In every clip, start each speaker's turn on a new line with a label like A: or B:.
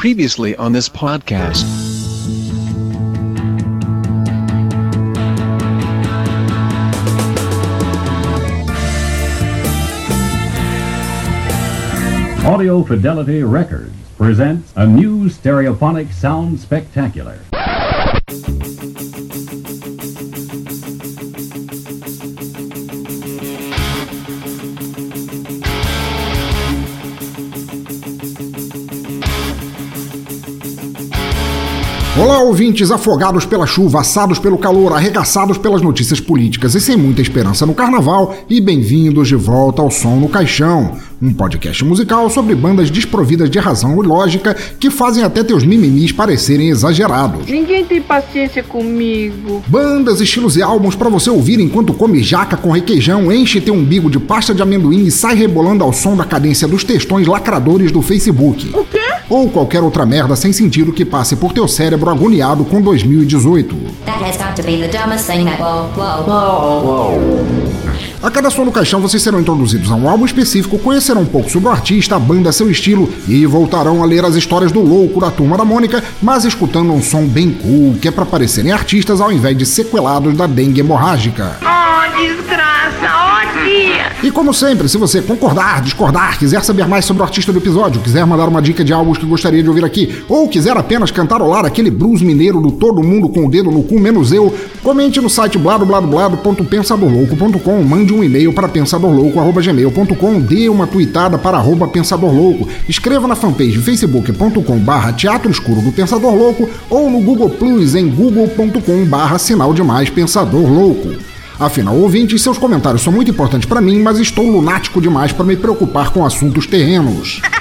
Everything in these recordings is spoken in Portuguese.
A: Previously on this podcast.
B: Audio Fidelity Records presents a new stereophonic sound spectacular.
C: Olá, ouvintes afogados pela chuva, assados pelo calor, arregaçados pelas notícias políticas e sem muita esperança no carnaval, e bem-vindos de volta ao Som no Caixão, um podcast musical sobre bandas desprovidas de razão e lógica que fazem até teus mimimis parecerem exagerados.
D: Ninguém tem paciência comigo.
C: Bandas, estilos e álbuns para você ouvir enquanto come jaca com requeijão, enche teu umbigo de pasta de amendoim e sai rebolando ao som da cadência dos textões lacradores do Facebook.
D: O quê?
C: Ou qualquer outra merda sem sentido que passe por teu cérebro agoniado com 2018. A cada som no caixão vocês serão introduzidos a um álbum específico, conhecerão um pouco sobre o artista, a banda, seu estilo e voltarão a ler as histórias do louco da turma da Mônica, mas escutando um som bem cool, que é pra parecerem artistas ao invés de sequelados da dengue hemorrágica.
D: Oh, desgraça! Oh, dia!
C: E como sempre, se você concordar, discordar, quiser saber mais sobre o artista do episódio, quiser mandar uma dica de álbuns que gostaria de ouvir aqui, ou quiser apenas cantarolar aquele blues mineiro do todo mundo com o dedo no cu menos eu, comente no site bladobladoblado.pensadorlouco.com, mande um e-mail para pensadorlouco.gmail.com, dê uma tweetada para arroba pensadorlouco, escreva na fanpage facebook.com barra teatro escuro do Pensador Louco ou no Google Plus em google.com barra sinal de mais Pensador Louco. Afinal, ouvintes, seus comentários são muito importantes para mim, mas estou lunático demais para me preocupar com assuntos terrenos.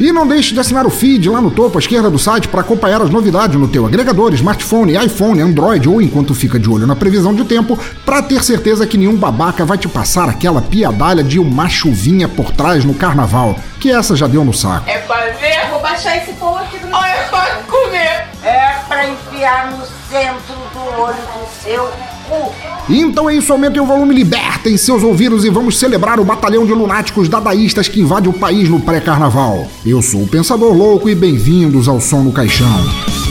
C: E não deixe de assinar o feed lá no topo à esquerda do site para acompanhar as novidades no teu agregador, smartphone, iPhone, Android ou enquanto fica de olho na previsão de tempo, para ter certeza que nenhum babaca vai te passar aquela piadalha de uma chuvinha por trás no carnaval, que essa já deu no saco.
D: É pra ver?
E: Vou baixar esse pão aqui do meu.
D: É pra comer?
E: É pra enfiar no centro do olho do seu.
C: Então é isso, aumentem o volume, libertem seus ouvidos e vamos celebrar o batalhão de lunáticos dadaístas que invade o país no pré-carnaval. Eu sou o Pensador Louco e bem-vindos ao Som no Caixão.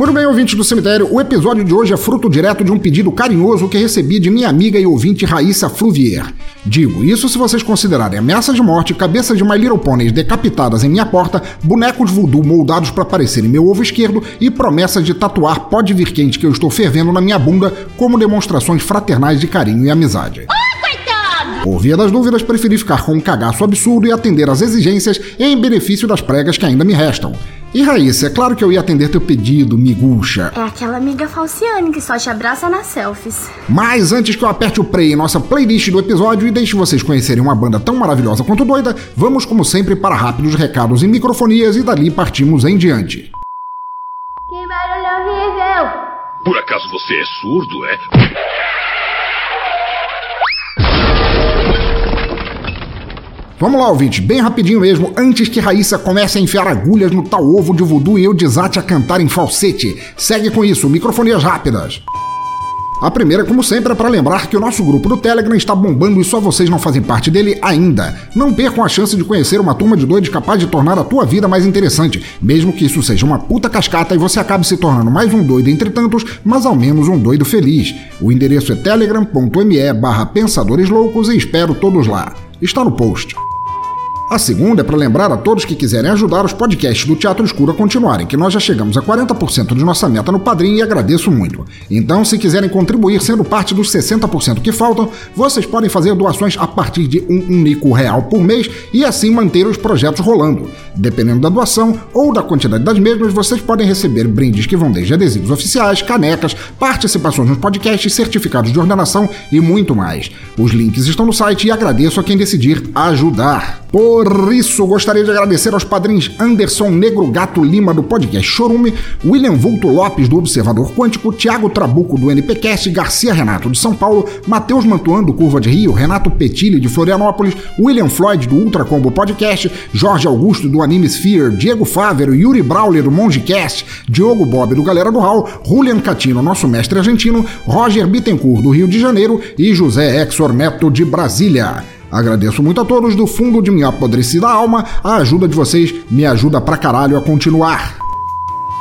C: Muito bem, ouvintes do cemitério, o episódio de hoje é fruto direto de um pedido carinhoso que recebi de minha amiga e ouvinte Raíssa Fluvier. Digo isso se vocês considerarem ameaça de morte, cabeças de My Little Ponies decapitadas em minha porta, bonecos voodoo moldados para parecerem meu ovo esquerdo e promessas de tatuar pode vir quente que eu estou fervendo na minha bunda como demonstrações fraternais de carinho e amizade. Por via das dúvidas, preferi ficar com um cagaço absurdo e atender às exigências em benefício das pregas que ainda me restam. E Raíssa, é claro que eu ia atender teu pedido, miguxa.
F: É aquela amiga falciane que só te abraça nas selfies.
C: Mas antes que eu aperte o play em nossa playlist do episódio e deixe vocês conhecerem uma banda tão maravilhosa quanto doida, vamos como sempre para rápidos recados e microfonias e dali partimos em diante.
F: Que barulho horrível!
G: Por acaso você é surdo, é?
C: Vamos lá, ouvinte, bem rapidinho mesmo, antes que Raíssa comece a enfiar agulhas no tal ovo de voodoo e eu desate a cantar em falsete. Segue com isso, microfonias rápidas. A primeira, como sempre, é para lembrar que o nosso grupo do Telegram está bombando e só vocês não fazem parte dele ainda. Não percam a chance de conhecer uma turma de doidos capaz de tornar a tua vida mais interessante, mesmo que isso seja uma puta cascata e você acabe se tornando mais um doido entre tantos, mas ao menos um doido feliz. O endereço é telegram.me barra pensadores loucos e espero todos lá. Está no post. A segunda é para lembrar a todos que quiserem ajudar os podcasts do Teatro Escuro a continuarem, que nós já chegamos a 40% de nossa meta no Padrim e agradeço muito. Então, se quiserem contribuir sendo parte dos 60% que faltam, vocês podem fazer doações a partir de um único real por mês e assim manter os projetos rolando. Dependendo da doação ou da quantidade das mesmas, vocês podem receber brindes que vão desde adesivos oficiais, canecas, participações nos podcasts, certificados de ordenação e muito mais. Os links estão no site e agradeço a quem decidir ajudar. Por isso, gostaria de agradecer aos padrinhos Anderson Negro Gato Lima do podcast Chorume, William Vulto Lopes do Observador Quântico, Tiago Trabuco do NPcast, Garcia Renato de São Paulo, Matheus Mantuan do Curva de Rio, Renato Petilli de Florianópolis, William Floyd do Ultra Combo Podcast, Jorge Augusto do Anime Sphere, Diego Fávero, Yuri Brawler do Mongecast, Diogo Bob do Galera do Hall, Julian Catino, nosso mestre argentino, Roger Bittencourt do Rio de Janeiro e José Exor Neto de Brasília. Agradeço muito a todos do fundo de minha apodrecida alma. A ajuda de vocês me ajuda pra caralho a continuar.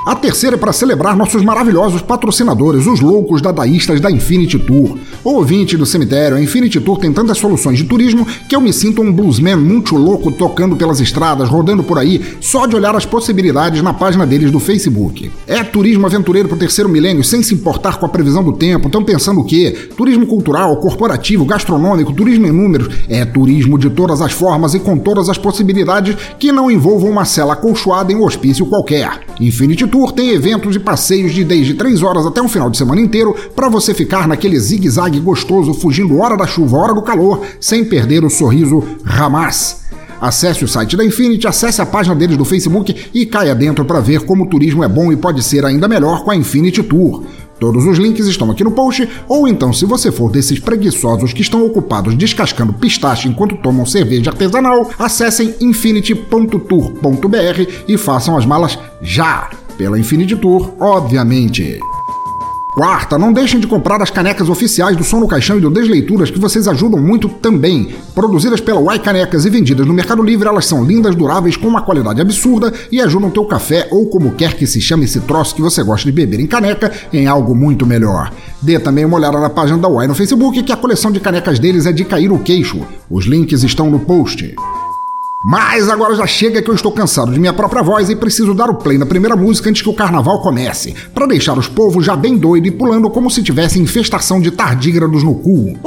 C: A terceira é para celebrar nossos maravilhosos patrocinadores, os loucos dadaístas da Infinity Tour. O ouvinte do cemitério, a Infinity Tour tem tantas soluções de turismo que eu me sinto um bluesman muito louco tocando pelas estradas, rodando por aí, só de olhar as possibilidades na página deles do Facebook. É turismo aventureiro pro terceiro milênio, sem se importar com a previsão do tempo. Estão pensando o quê? Turismo cultural, corporativo, gastronômico, turismo em números. É turismo de todas as formas e com todas as possibilidades que não envolvam uma cela acolchoada em um hospício qualquer. Infinity Tour tem eventos e passeios de desde 3 horas até um final de semana inteiro para você ficar naquele zigue-zague gostoso fugindo hora da chuva, hora do calor, sem perder o sorriso Hamas. Acesse o site da Infinity, acesse a página deles do Facebook e caia dentro para ver como o turismo é bom e pode ser ainda melhor com a Infinity Tour. Todos os links estão aqui no post, ou então, se você for desses preguiçosos que estão ocupados descascando pistache enquanto tomam cerveja artesanal, acessem infinity.tour.br e façam as malas já! Pela Infinity Tour, obviamente. Quarta, não deixem de comprar as canecas oficiais do Som no Caixão e do Desleituras, que vocês ajudam muito também. Produzidas pela Uai Canecas e vendidas no Mercado Livre, elas são lindas, duráveis, com uma qualidade absurda e ajudam teu café ou como quer que se chame esse troço que você gosta de beber em caneca em algo muito melhor. Dê também uma olhada na página da Uai no Facebook, que a coleção de canecas deles é de cair o queixo. Os links estão no post. Mas agora já chega que eu estou cansado de minha própria voz e preciso dar o play na primeira música antes que o carnaval comece, para deixar os povos já bem doido e pulando como se tivesse infestação de tardígrados no cu.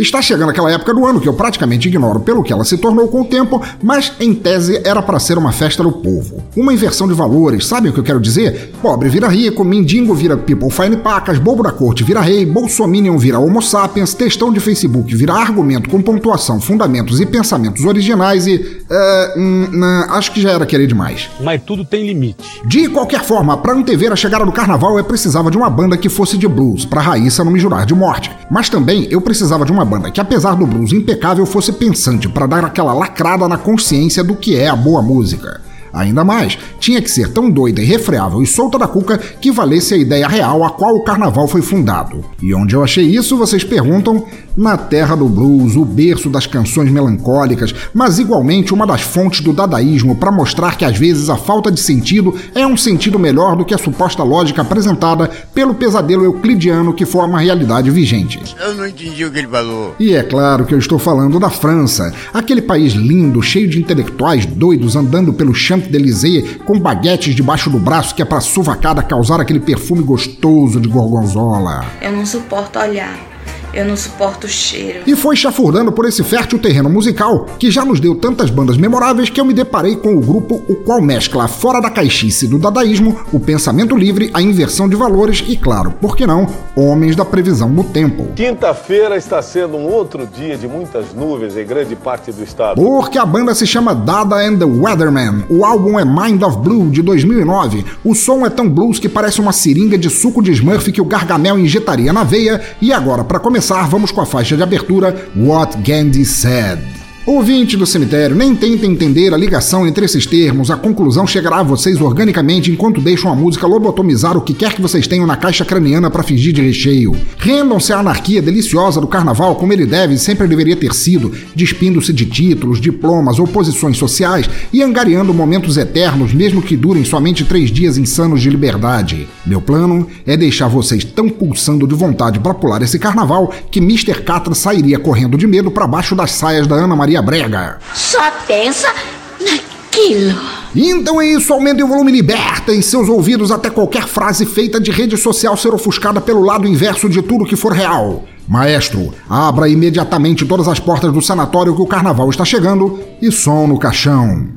C: Está chegando aquela época do ano que eu praticamente ignoro pelo que ela se tornou com o tempo, mas em tese era para ser uma festa do povo. Uma inversão de valores, sabe o que eu quero dizer? Pobre vira rico, mendigo vira people fine pacas, bobo da corte vira rei, bolsominion vira homo sapiens, textão de Facebook vira argumento com pontuação, fundamentos e pensamentos originais e... Uh, hum, hum, acho que já era querer demais.
H: Mas tudo tem limite.
C: De qualquer forma, para antever a chegada do carnaval eu precisava de uma banda que fosse de blues, pra Raíssa não me jurar de morte. Mas também eu precisava de uma banda que, apesar do blues impecável, fosse pensante para dar aquela lacrada na consciência do que é a boa música. Ainda mais, tinha que ser tão doida, irrefreável e solta da cuca que valesse a ideia real a qual o carnaval foi fundado. E onde eu achei isso, vocês perguntam? Na terra do blues, o berço das canções melancólicas, mas igualmente uma das fontes do dadaísmo para mostrar que às vezes a falta de sentido é um sentido melhor do que a suposta lógica apresentada pelo pesadelo euclidiano que forma a realidade vigente.
I: Eu não entendi o que ele falou.
C: E é claro que eu estou falando da França, aquele país lindo, cheio de intelectuais doidos andando pelo Champs-Élysées com baguetes debaixo do braço que é para suvacada causar aquele perfume gostoso de gorgonzola.
J: Eu não suporto olhar. Eu não suporto o cheiro.
C: E foi chafurdando por esse fértil terreno musical que já nos deu tantas bandas memoráveis que eu me deparei com o grupo o qual mescla fora da caixice do dadaísmo, o pensamento livre, a inversão de valores e, claro, por que não, homens da previsão do tempo.
K: Quinta-feira está sendo um outro dia de muitas nuvens em grande parte do estado.
C: Porque a banda se chama Dada and the Weatherman. O álbum é Mind of Blue de 2009. O som é tão blues que parece uma seringa de suco de Smurf que o Gargamel injetaria na veia. E agora, para começar começar, vamos com a faixa de abertura What Gandhi Said. Ouvinte do cemitério, nem tentem entender a ligação entre esses termos, a conclusão chegará a vocês organicamente enquanto deixam a música lobotomizar o que quer que vocês tenham na caixa craniana para fingir de recheio. Rendam-se à anarquia deliciosa do carnaval como ele deve e sempre deveria ter sido, despindo-se de títulos, diplomas ou posições sociais e angariando momentos eternos, mesmo que durem somente três dias insanos de liberdade. Meu plano é deixar vocês tão pulsando de vontade para pular esse carnaval que Mr. Catra sairia correndo de medo para baixo das saias da Ana Maria Brega.
E: Só pensa naquilo.
C: Então é isso, aumente o volume liberta em seus ouvidos até qualquer frase feita de rede social ser ofuscada pelo lado inverso de tudo que for real. Maestro, abra imediatamente todas as portas do sanatório que o carnaval está chegando e som no caixão.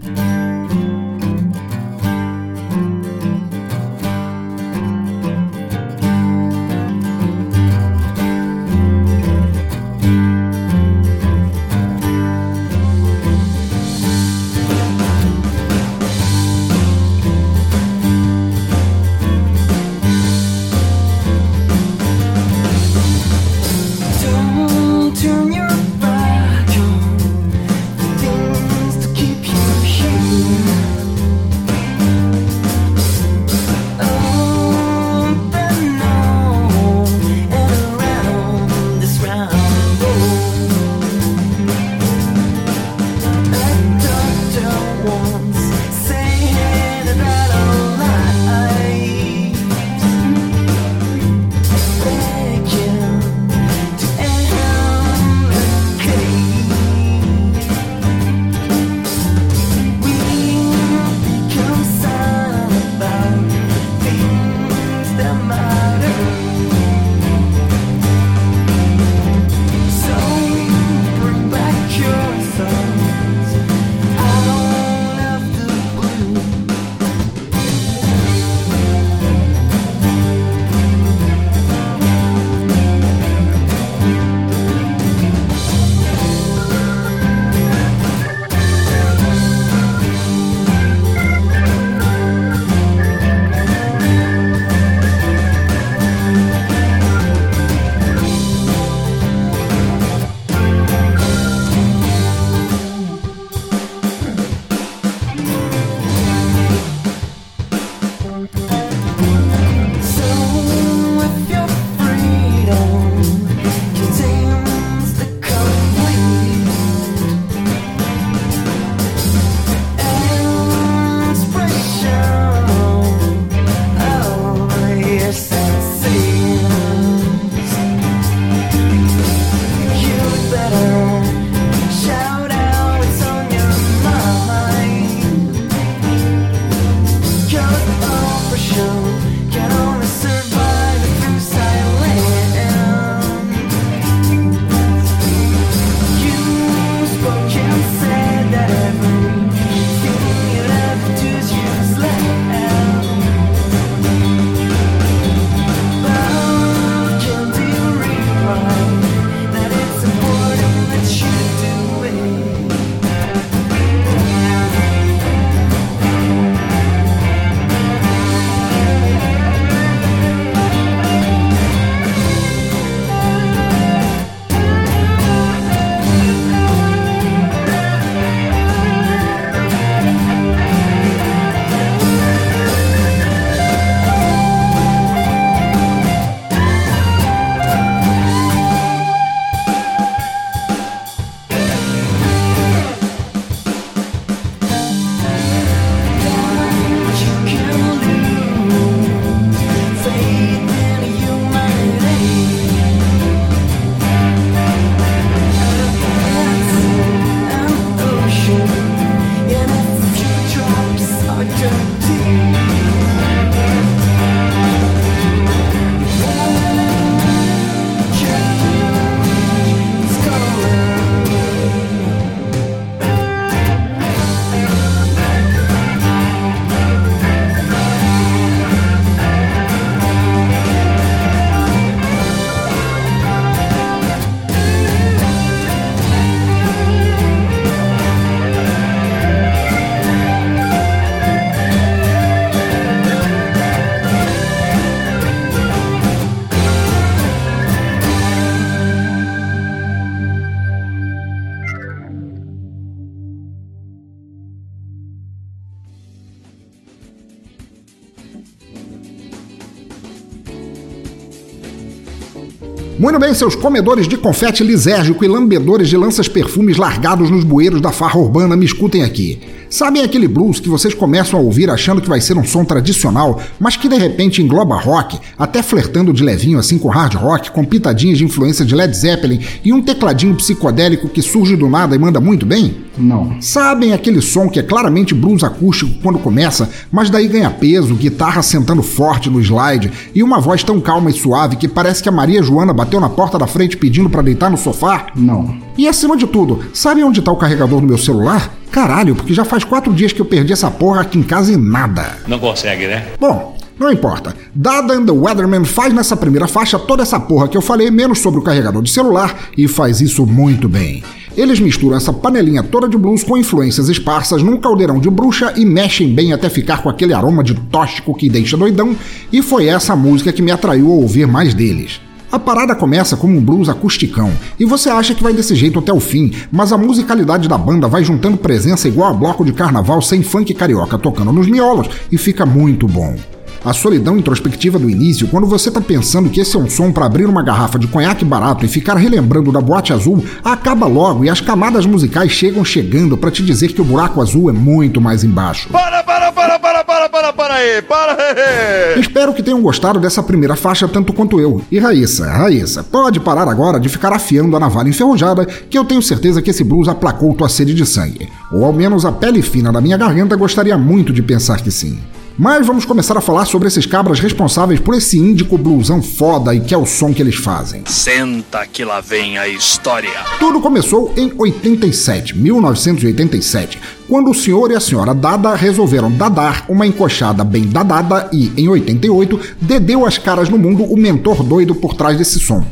C: Muito bem, seus comedores de confete lisérgico e lambedores de lanças perfumes largados nos bueiros da farra urbana, me escutem aqui. Sabem aquele blues que vocês começam a ouvir achando que vai ser um som tradicional, mas que de repente engloba rock, até flertando de levinho assim com hard rock, com pitadinhas de influência de Led Zeppelin e um tecladinho psicodélico que surge do nada e manda muito bem?
H: Não.
C: Sabem aquele som que é claramente blues acústico quando começa, mas daí ganha peso, guitarra sentando forte no slide e uma voz tão calma e suave que parece que a Maria Joana bateu na porta da frente pedindo para deitar no sofá?
H: Não.
C: E acima de tudo, sabem onde tá o carregador do meu celular? Caralho, porque já faz quatro dias que eu perdi essa porra aqui em casa e nada.
G: Não consegue, né?
C: Bom, não importa. Dada and the Weatherman faz nessa primeira faixa toda essa porra que eu falei, menos sobre o carregador de celular, e faz isso muito bem. Eles misturam essa panelinha toda de blues com influências esparsas num caldeirão de bruxa e mexem bem até ficar com aquele aroma de tóxico que deixa doidão, e foi essa música que me atraiu a ouvir mais deles. A parada começa como um blues acusticão, e você acha que vai desse jeito até o fim, mas a musicalidade da banda vai juntando presença igual a bloco de carnaval sem funk carioca tocando nos miolos e fica muito bom. A solidão introspectiva do início, quando você tá pensando que esse é um som para abrir uma garrafa de conhaque barato e ficar relembrando da boate azul, acaba logo e as camadas musicais chegam chegando para te dizer que o buraco azul é muito mais embaixo.
I: Para, para, para, para, para, para, para aí, para aí.
C: Espero que tenham gostado dessa primeira faixa tanto quanto eu. E Raíssa, Raíssa, pode parar agora de ficar afiando a navalha enferrujada, que eu tenho certeza que esse blues aplacou tua sede de sangue. Ou ao menos a pele fina da minha garganta gostaria muito de pensar que sim. Mas vamos começar a falar sobre esses cabras responsáveis por esse índico blusão foda e que é o som que eles fazem.
G: Senta que lá vem a história.
C: Tudo começou em 87, 1987, quando o senhor e a senhora Dada resolveram dadar uma encoxada bem dadada e, em 88, dedeu as caras no mundo o mentor doido por trás desse som.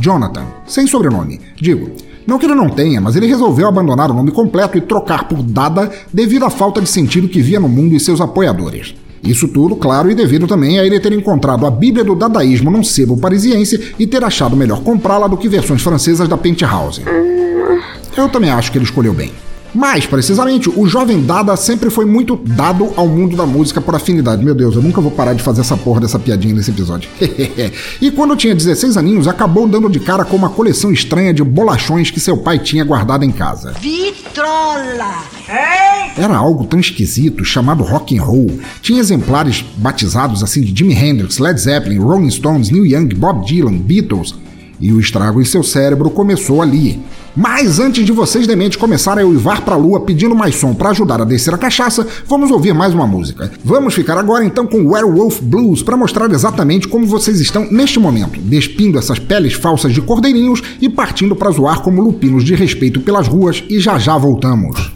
C: Jonathan, sem sobrenome, digo. Não que ele não tenha, mas ele resolveu abandonar o nome completo e trocar por Dada devido à falta de sentido que via no mundo e seus apoiadores. Isso tudo, claro, e devido também a ele ter encontrado a Bíblia do Dadaísmo num sebo parisiense e ter achado melhor comprá-la do que versões francesas da Penthouse. Eu também acho que ele escolheu bem. Mais precisamente, o jovem Dada sempre foi muito dado ao mundo da música por afinidade. Meu Deus, eu nunca vou parar de fazer essa porra dessa piadinha nesse episódio. e quando tinha 16 aninhos, acabou dando de cara com uma coleção estranha de bolachões que seu pai tinha guardado em casa.
E: Vitrola!
C: Era algo tão esquisito, chamado rock and roll. Tinha exemplares batizados assim de Jimi Hendrix, Led Zeppelin, Rolling Stones, Neil Young, Bob Dylan, Beatles. E o estrago em seu cérebro começou ali. Mas antes de vocês dementes começarem a uivar pra lua pedindo mais som para ajudar a descer a cachaça, vamos ouvir mais uma música. Vamos ficar agora então com Werewolf Blues para mostrar exatamente como vocês estão neste momento, despindo essas peles falsas de cordeirinhos e partindo para zoar como lupinos de respeito pelas ruas e já já voltamos.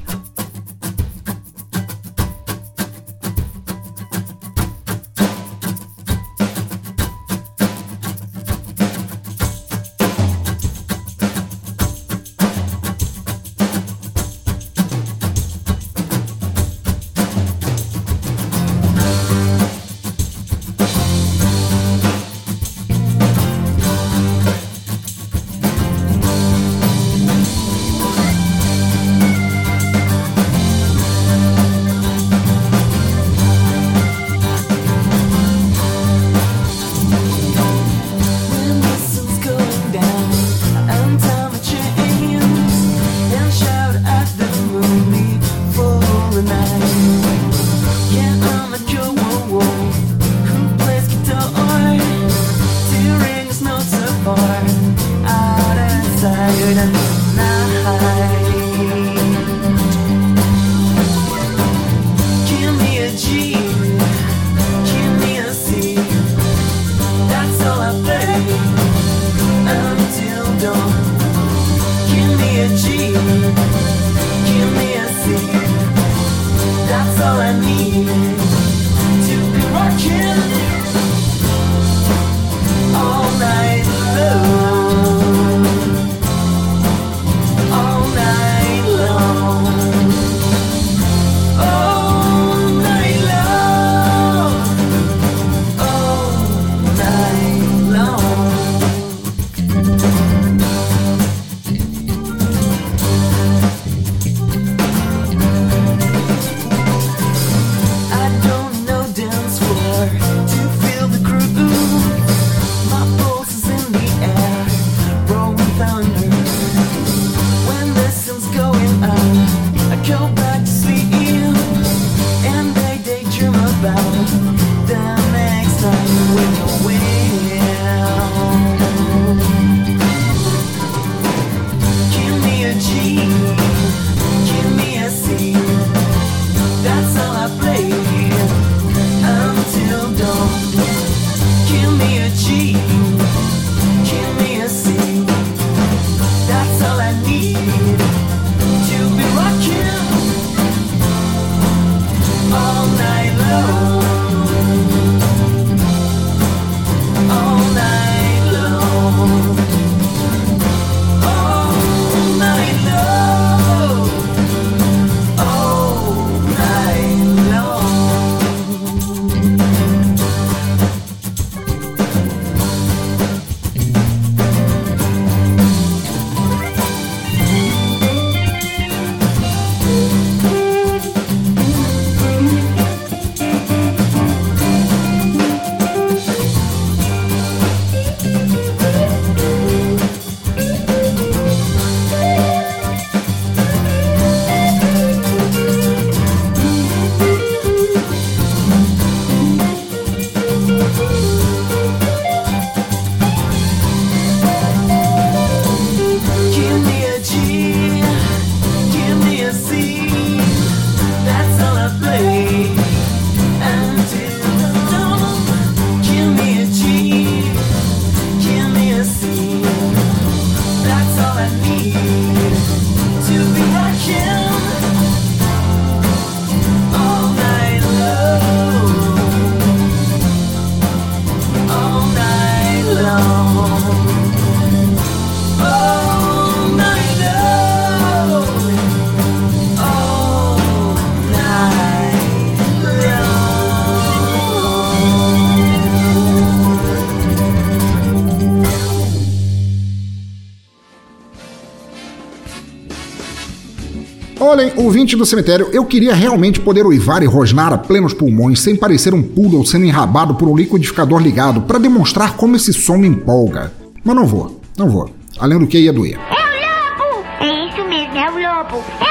C: Olhem, ouvinte do cemitério, eu queria realmente poder uivar e rosnar a plenos pulmões sem parecer um poodle sendo enrabado por um liquidificador ligado para demonstrar como esse som me empolga. Mas não vou, não vou. Além do que ia doer.
F: É o lobo! É isso mesmo, é o lobo! É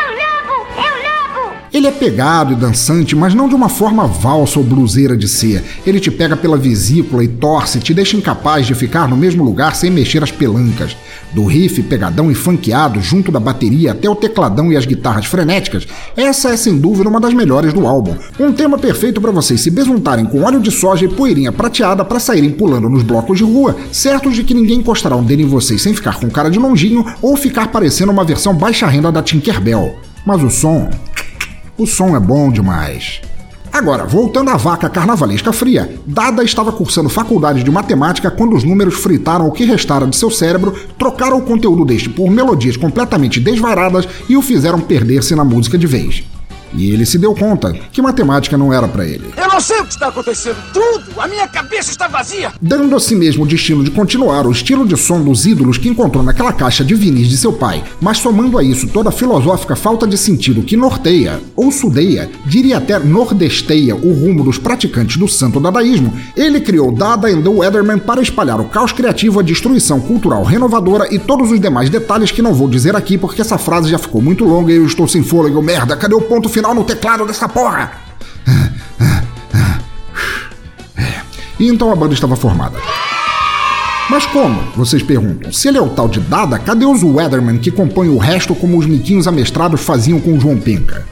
C: Ele é pegado e dançante, mas não de uma forma valsa ou bluseira de ser. Ele te pega pela vesícula e torce, te deixa incapaz de ficar no mesmo lugar sem mexer as pelancas. Do riff pegadão e funkeado, junto da bateria até o tecladão e as guitarras frenéticas, essa é sem dúvida uma das melhores do álbum. Um tema perfeito para vocês se besuntarem com óleo de soja e poeirinha prateada para saírem pulando nos blocos de rua, certos de que ninguém encostará um dedo em vocês sem ficar com cara de longinho ou ficar parecendo uma versão baixa renda da Tinkerbell. Mas o som, o som é bom demais. Agora, voltando à vaca carnavalesca fria, Dada estava cursando faculdade de matemática quando os números fritaram o que restara de seu cérebro, trocaram o conteúdo deste por melodias completamente desvairadas e o fizeram perder-se na música de vez. E ele se deu conta que matemática não era para ele.
H: Eu não sei o que está acontecendo. Tudo! A minha cabeça está vazia!
C: Dando a si mesmo o destino de continuar o estilo de som dos ídolos que encontrou naquela caixa de vinis de seu pai, mas somando a isso toda a filosófica falta de sentido que norteia, ou sudeia, diria até nordesteia o rumo dos praticantes do santo dadaísmo, ele criou Dada and the Weatherman para espalhar o caos criativo, a destruição cultural renovadora e todos os demais detalhes que não vou dizer aqui porque essa frase já ficou muito longa e eu estou sem fôlego. Merda, cadê o ponto final no teclado dessa porra? E então a banda estava formada. Mas como? Vocês perguntam. Se ele é o tal de Dada, cadê os Weatherman que compõem o resto como os miquinhos amestrados faziam com o João Penca?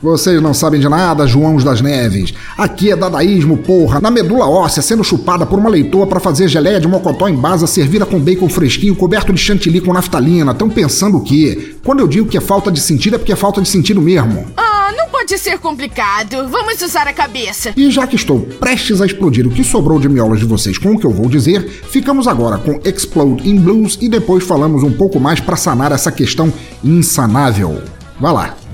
C: Vocês não sabem de nada, Joãos das Neves. Aqui é dadaísmo, porra, na medula óssea sendo chupada por uma leitoa para fazer geleia de mocotó em basa servida com bacon fresquinho coberto de chantilly com naftalina. Tão pensando o quê? Quando eu digo que é falta de sentido é porque é falta de sentido mesmo.
L: Ah, pode ser complicado. Vamos usar a cabeça.
C: E já que estou prestes a explodir o que sobrou de miolos de vocês com o que eu vou dizer, ficamos agora com Explode in Blues e depois falamos um pouco mais para sanar essa questão insanável. Vá lá.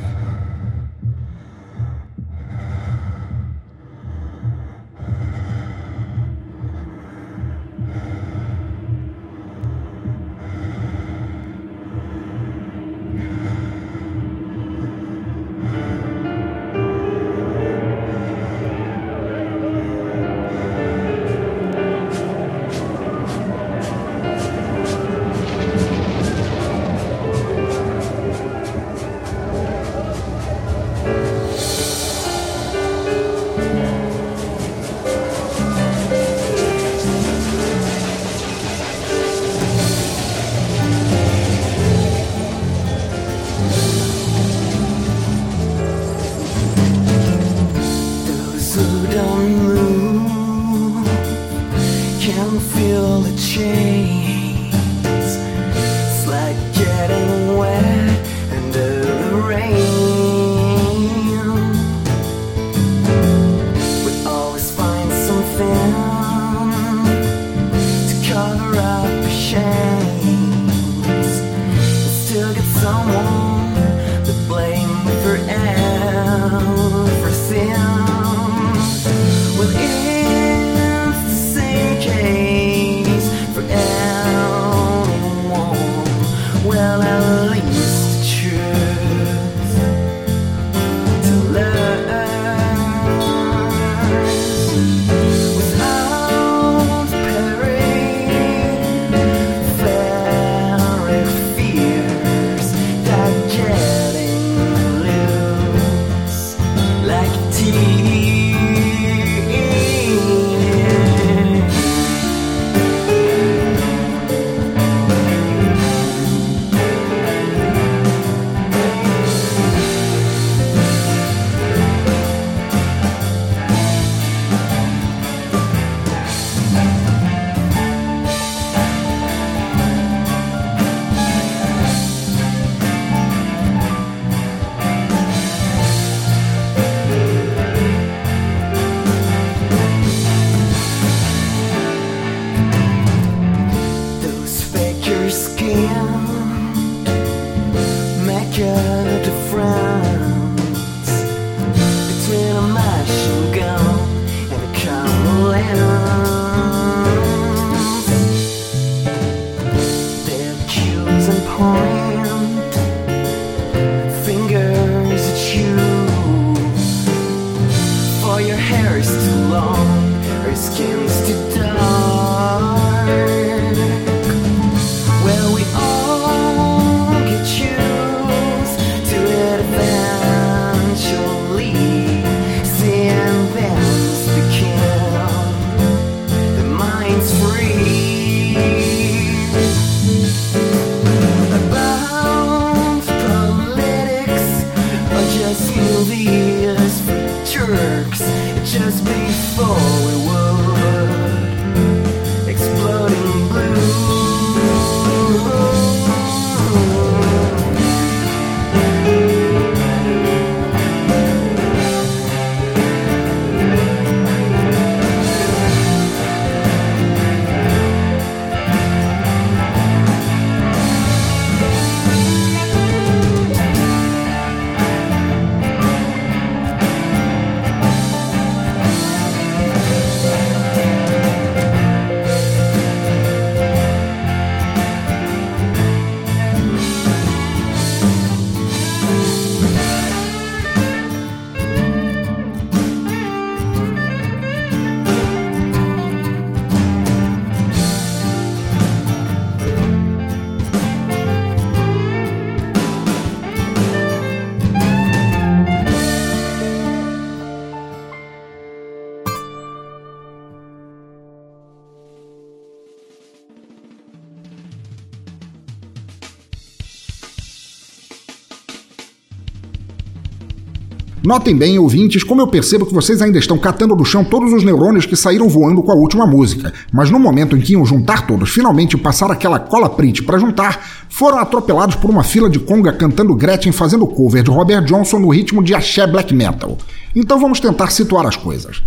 C: Notem bem, ouvintes, como eu percebo que vocês ainda estão catando do chão todos os neurônios que saíram voando com a última música. Mas no momento em que iam juntar todos, finalmente passar aquela cola print para juntar, foram atropelados por uma fila de conga cantando Gretchen fazendo cover de Robert Johnson no ritmo de axé black metal. Então vamos tentar situar as coisas.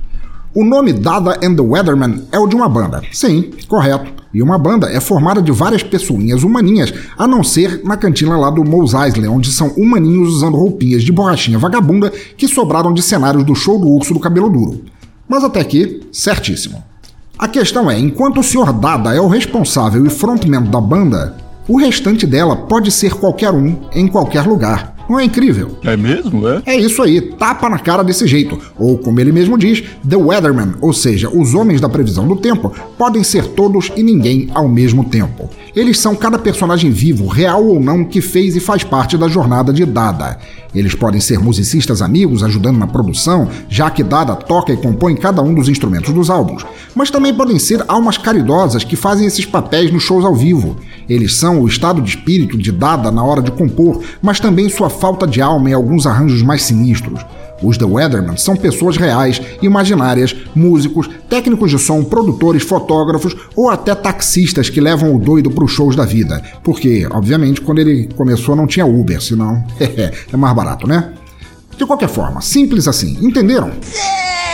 C: O nome Dada and the Weatherman é o de uma banda. Sim, correto. E uma banda é formada de várias pessoinhas humaninhas, a não ser na cantina lá do Mos Eisley, onde são humaninhos usando roupinhas de borrachinha vagabunda que sobraram de cenários do show do urso do cabelo duro. Mas até aqui, certíssimo. A questão é, enquanto o Sr. Dada é o responsável e frontman da banda, o restante dela pode ser qualquer um, em qualquer lugar. Não é incrível?
I: É mesmo, é?
C: É isso aí, tapa na cara desse jeito. Ou, como ele mesmo diz, The Weatherman, ou seja, os homens da previsão do tempo, podem ser todos e ninguém ao mesmo tempo. Eles são cada personagem vivo, real ou não, que fez e faz parte da jornada de Dada. Eles podem ser musicistas amigos ajudando na produção, já que Dada toca e compõe cada um dos instrumentos dos álbuns, mas também podem ser almas caridosas que fazem esses papéis nos shows ao vivo. Eles são o estado de espírito de Dada na hora de compor, mas também sua falta de alma em alguns arranjos mais sinistros. Os The Weatherman são pessoas reais, imaginárias, músicos, técnicos de som, produtores, fotógrafos ou até taxistas que levam o doido para os shows da vida. Porque, obviamente, quando ele começou não tinha Uber, senão é mais barato, né? De qualquer forma, simples assim, entenderam?
H: mais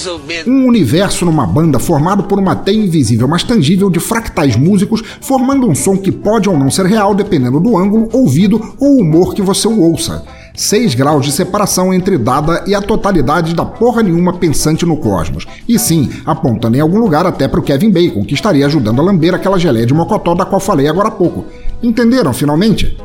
H: mais ou menos.
C: Um universo numa banda formado por uma teia invisível, mas tangível de fractais músicos, formando um som que pode ou não ser real dependendo do ângulo, ouvido ou humor que você o ouça. Seis graus de separação entre Dada e a totalidade da porra nenhuma pensante no cosmos. E sim, apontando em algum lugar até pro Kevin Bacon, que estaria ajudando a lamber aquela geleia de mocotó da qual falei agora há pouco. Entenderam finalmente?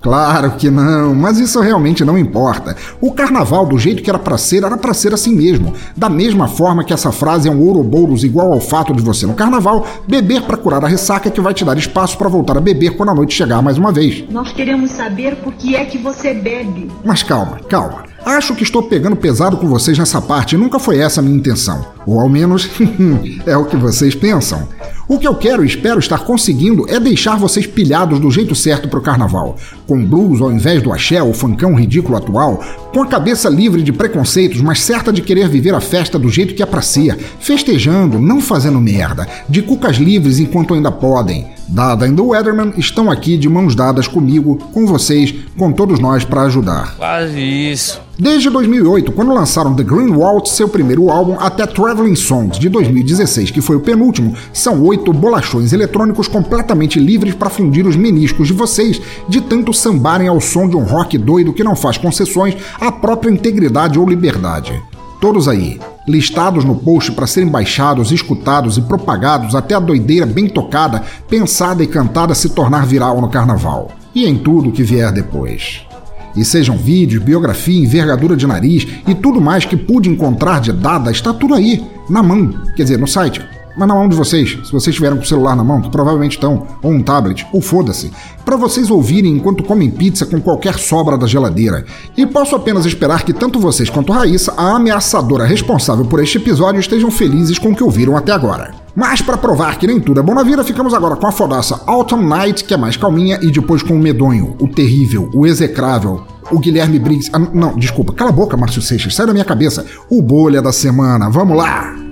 C: Claro que não, mas isso realmente não importa. O carnaval, do jeito que era pra ser, era pra ser assim mesmo. Da mesma forma que essa frase é um ouroboros igual ao fato de você no carnaval beber para curar a ressaca que vai te dar espaço para voltar a beber quando a noite chegar mais uma vez.
M: Nós queremos saber por que é que você bebe.
C: Mas calma, calma. Acho que estou pegando pesado com vocês nessa parte nunca foi essa a minha intenção. Ou ao menos é o que vocês pensam. O que eu quero e espero estar conseguindo é deixar vocês pilhados do jeito certo pro carnaval. Com blues ao invés do axé ou funkão ridículo atual, com a cabeça livre de preconceitos, mas certa de querer viver a festa do jeito que é pra ser, festejando, não fazendo merda, de cucas livres enquanto ainda podem. Dada e The Weatherman estão aqui de mãos dadas comigo, com vocês, com todos nós para ajudar.
G: Quase isso.
C: Desde 2008, quando lançaram The Green Waltz, seu primeiro álbum, até Traveling Songs, de 2016, que foi o penúltimo, são oito bolachões eletrônicos completamente livres para fundir os meniscos de vocês, de tanto sambarem ao som de um rock doido que não faz concessões à própria integridade ou liberdade. Todos aí, listados no post para serem baixados, escutados e propagados até a doideira bem tocada, pensada e cantada se tornar viral no carnaval. E em tudo que vier depois. E sejam vídeos, biografia, envergadura de nariz e tudo mais que pude encontrar de dada, está tudo aí, na mão, quer dizer, no site. Mas na mão de vocês, se vocês estiverem com o celular na mão, que provavelmente estão, ou um tablet, ou foda-se, para vocês ouvirem enquanto comem pizza com qualquer sobra da geladeira. E posso apenas esperar que tanto vocês quanto Raíssa, a ameaçadora responsável por este episódio, estejam felizes com o que ouviram até agora.
N: Mas para provar que nem tudo é bom na vida, ficamos agora com a fodaça Autumn Night, que é mais calminha, e depois com o medonho, o terrível, o execrável, o Guilherme Briggs. Ah, não, desculpa, cala a boca, Márcio Seixas, sai da minha cabeça. O bolha da semana, vamos lá!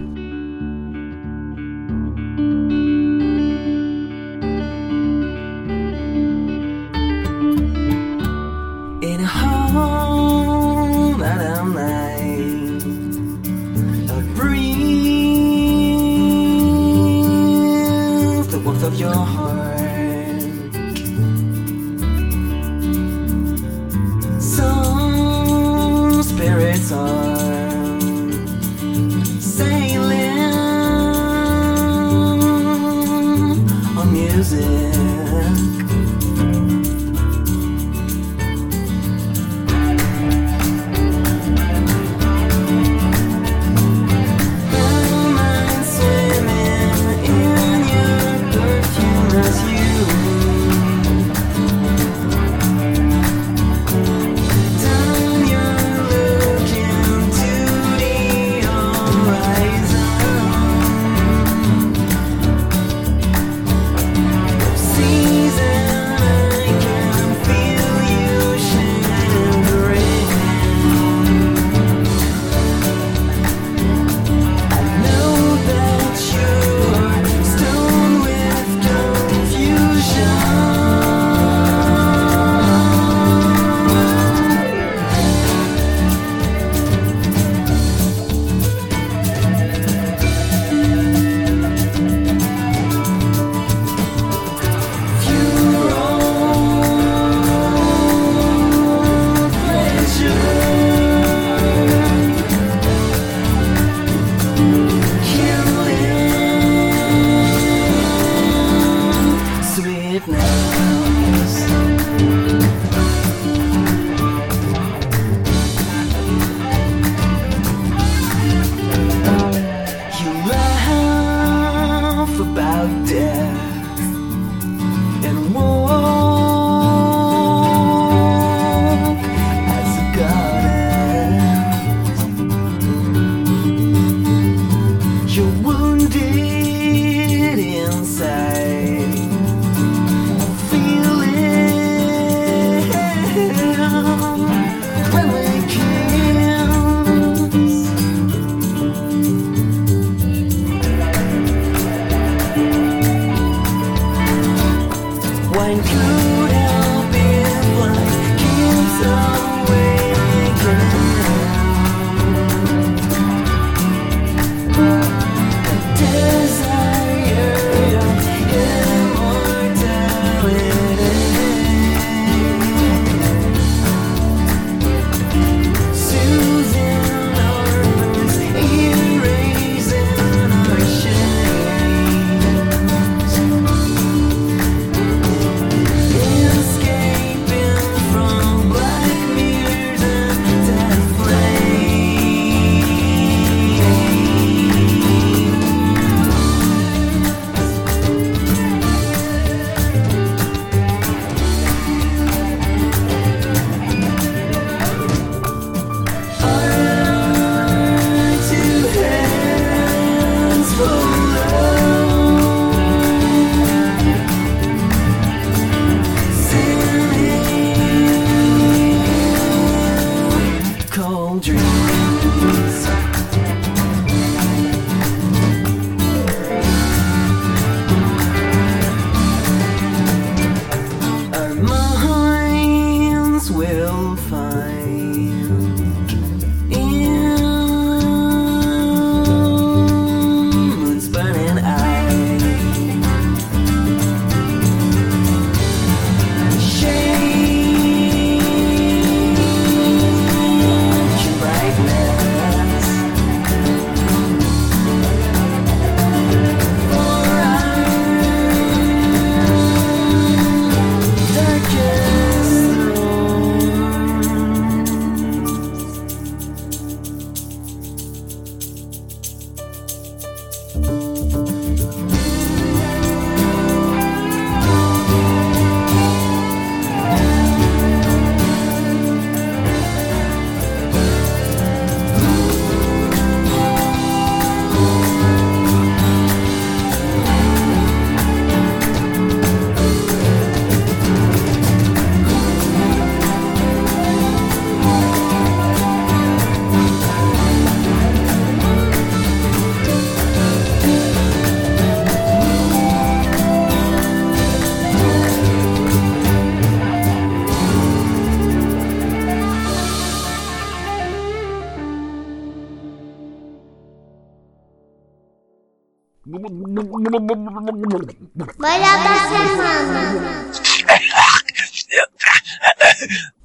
F: Bolha da semana.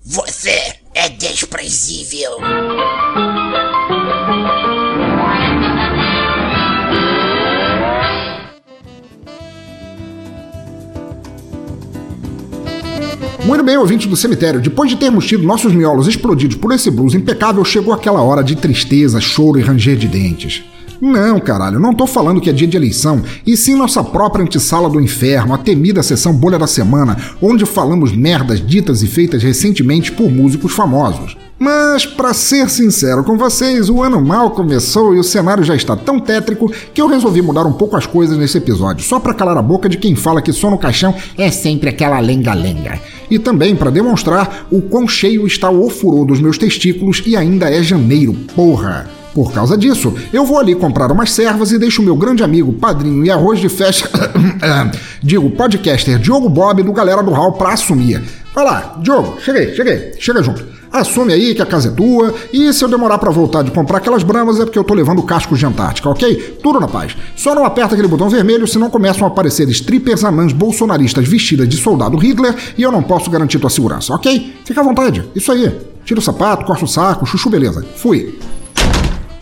O: Você é desprezível.
C: Muito bem, ouvinte do cemitério, depois de termos tido nossos miolos explodidos por esse blues impecável, chegou aquela hora de tristeza, choro e ranger de dentes. Não, caralho, não tô falando que é dia de eleição, e sim nossa própria antessala do inferno, a temida sessão Bolha da Semana, onde falamos merdas ditas e feitas recentemente por músicos famosos. Mas, para ser sincero com vocês, o ano mal começou e o cenário já está tão tétrico que eu resolvi mudar um pouco as coisas nesse episódio, só para calar a boca de quem fala que só no caixão é sempre aquela lenga-lenga. E também para demonstrar o quão cheio está o ofurô dos meus testículos e ainda é janeiro, porra. Por causa disso, eu vou ali comprar umas servas e deixo meu grande amigo, padrinho e arroz de festa, digo, podcaster Diogo Bob do Galera do Hall pra assumir. Vai lá, Diogo, cheguei, cheguei, chega junto. Assume aí que a casa é tua, e se eu demorar para voltar de comprar aquelas bramas é porque eu tô levando cascos de Antártica, ok? Tudo na paz. Só não aperta aquele botão vermelho, senão começam a aparecer strippers anãs bolsonaristas vestidas de soldado Hitler e eu não posso garantir tua segurança, ok? Fica à vontade, isso aí. Tira o sapato, corta o saco, chuchu, beleza. Fui.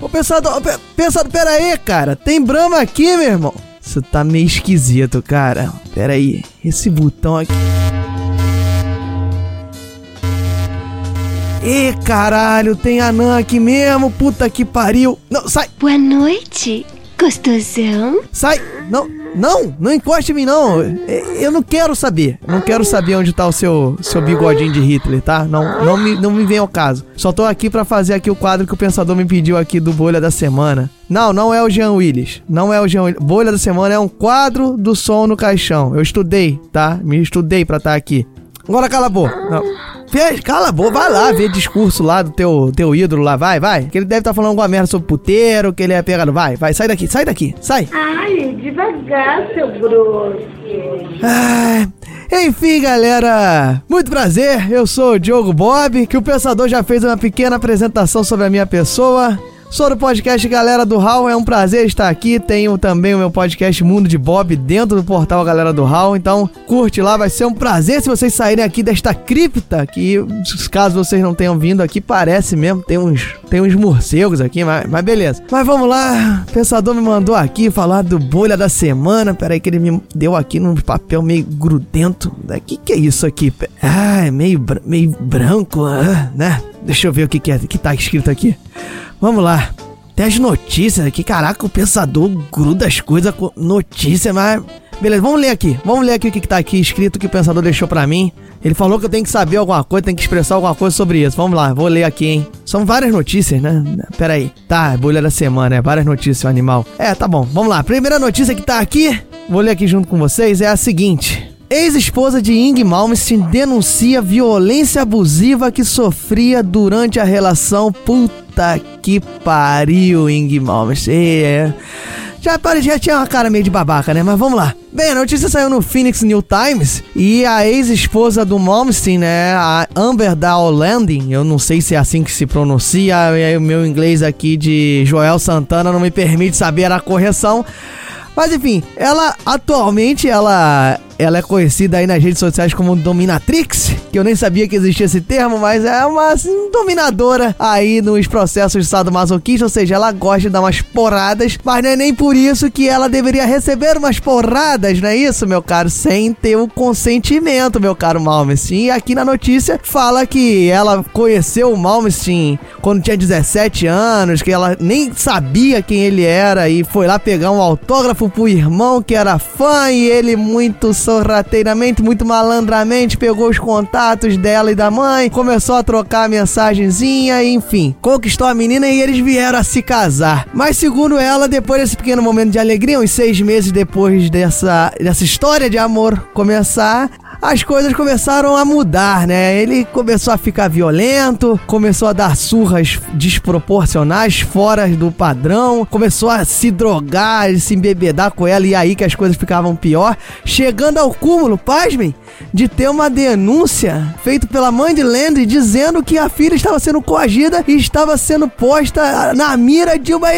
P: Ô, pensador, pe- pensador, pera aí, cara. Tem brama aqui, meu irmão. Isso tá meio esquisito, cara. Pera aí. Esse botão aqui. Ih, caralho, tem anã aqui mesmo. Puta que pariu. Não, sai.
Q: Boa noite, gostosão.
P: Sai. Não, não, não encoste em mim, não. É, Eu não quero saber. Não quero saber onde tá o seu, seu bigodinho de Hitler, tá? Não, não, me, não me vem ao caso. Só tô aqui pra fazer aqui o quadro que o pensador me pediu aqui do Bolha da Semana. Não, não é o Jean Willis. Não é o Jean Willis. Bolha da Semana é um quadro do som no caixão. Eu estudei, tá? Me estudei pra estar aqui. Agora cala a boca. Não. Fez, cala a boca, vai lá ver discurso lá do teu, teu ídolo lá, vai, vai. Que ele deve estar falando alguma merda sobre puteiro, que ele é pegado. Vai, vai, sai daqui, sai daqui, sai.
M: Ai, devagar, seu grosso.
P: Ah, enfim, galera, muito prazer. Eu sou o Diogo Bob, que o pensador já fez uma pequena apresentação sobre a minha pessoa. Sou do podcast Galera do Hall, é um prazer estar aqui. Tenho também o meu podcast Mundo de Bob dentro do portal Galera do Hall, então curte lá, vai ser um prazer se vocês saírem aqui desta cripta, que caso vocês não tenham vindo aqui, parece mesmo, tem uns, tem uns morcegos aqui, mas, mas beleza. Mas vamos lá, o pensador me mandou aqui falar do bolha da semana, peraí que ele me deu aqui num papel meio grudento. O que que é isso aqui? Ah, é meio, meio branco, ah, né? Deixa eu ver o que que é, que tá escrito aqui. Vamos lá. Tem as notícias aqui. Caraca, o pensador gruda as coisas com notícia, mas. Beleza, vamos ler aqui. Vamos ler aqui o que, que tá aqui escrito que o pensador deixou pra mim. Ele falou que eu tenho que saber alguma coisa, tenho que expressar alguma coisa sobre isso. Vamos lá, vou ler aqui, hein? São várias notícias, né? Pera aí. Tá, bolha da semana, é várias notícias, animal. É, tá bom, vamos lá. Primeira notícia que tá aqui, vou ler aqui junto com vocês, é a seguinte. Ex-esposa de Ing Malmsteen denuncia violência abusiva que sofria durante a relação. Puta que pariu, Ing Malmsteen. É. Já, já tinha uma cara meio de babaca, né? Mas vamos lá. Bem, a notícia saiu no Phoenix New Times e a ex-esposa do Malmsteen, né, a Amber Dow Landing, eu não sei se é assim que se pronuncia, o meu inglês aqui de Joel Santana não me permite saber a correção. Mas enfim, ela atualmente ela ela é conhecida aí nas redes sociais como Dominatrix, que eu nem sabia que existia esse termo, mas é uma assim, dominadora aí nos processos de sadomasoquista, ou seja, ela gosta de dar umas porradas, mas não é nem por isso que ela deveria receber umas porradas, não é isso, meu caro? Sem ter o consentimento, meu caro Malmsteen. E aqui na notícia fala que ela conheceu o Malmsteen quando tinha 17 anos, que ela nem sabia quem ele era e foi lá pegar um autógrafo pro irmão que era fã e ele muito sorrateiramente, muito malandramente pegou os contatos dela e da mãe, começou a trocar a mensagenzinha, enfim, conquistou a menina e eles vieram a se casar. Mas segundo ela, depois desse pequeno momento de alegria, uns seis meses depois dessa, dessa história de amor começar, as coisas começaram a mudar, né? Ele começou a ficar violento, começou a dar surras desproporcionais, fora do padrão, começou a se drogar, se embebedar com ela, e aí que as coisas ficavam pior, chegando ao cúmulo, pasmem, de ter uma denúncia feita pela mãe de Landry dizendo que a filha estava sendo coagida e estava sendo posta na mira de uma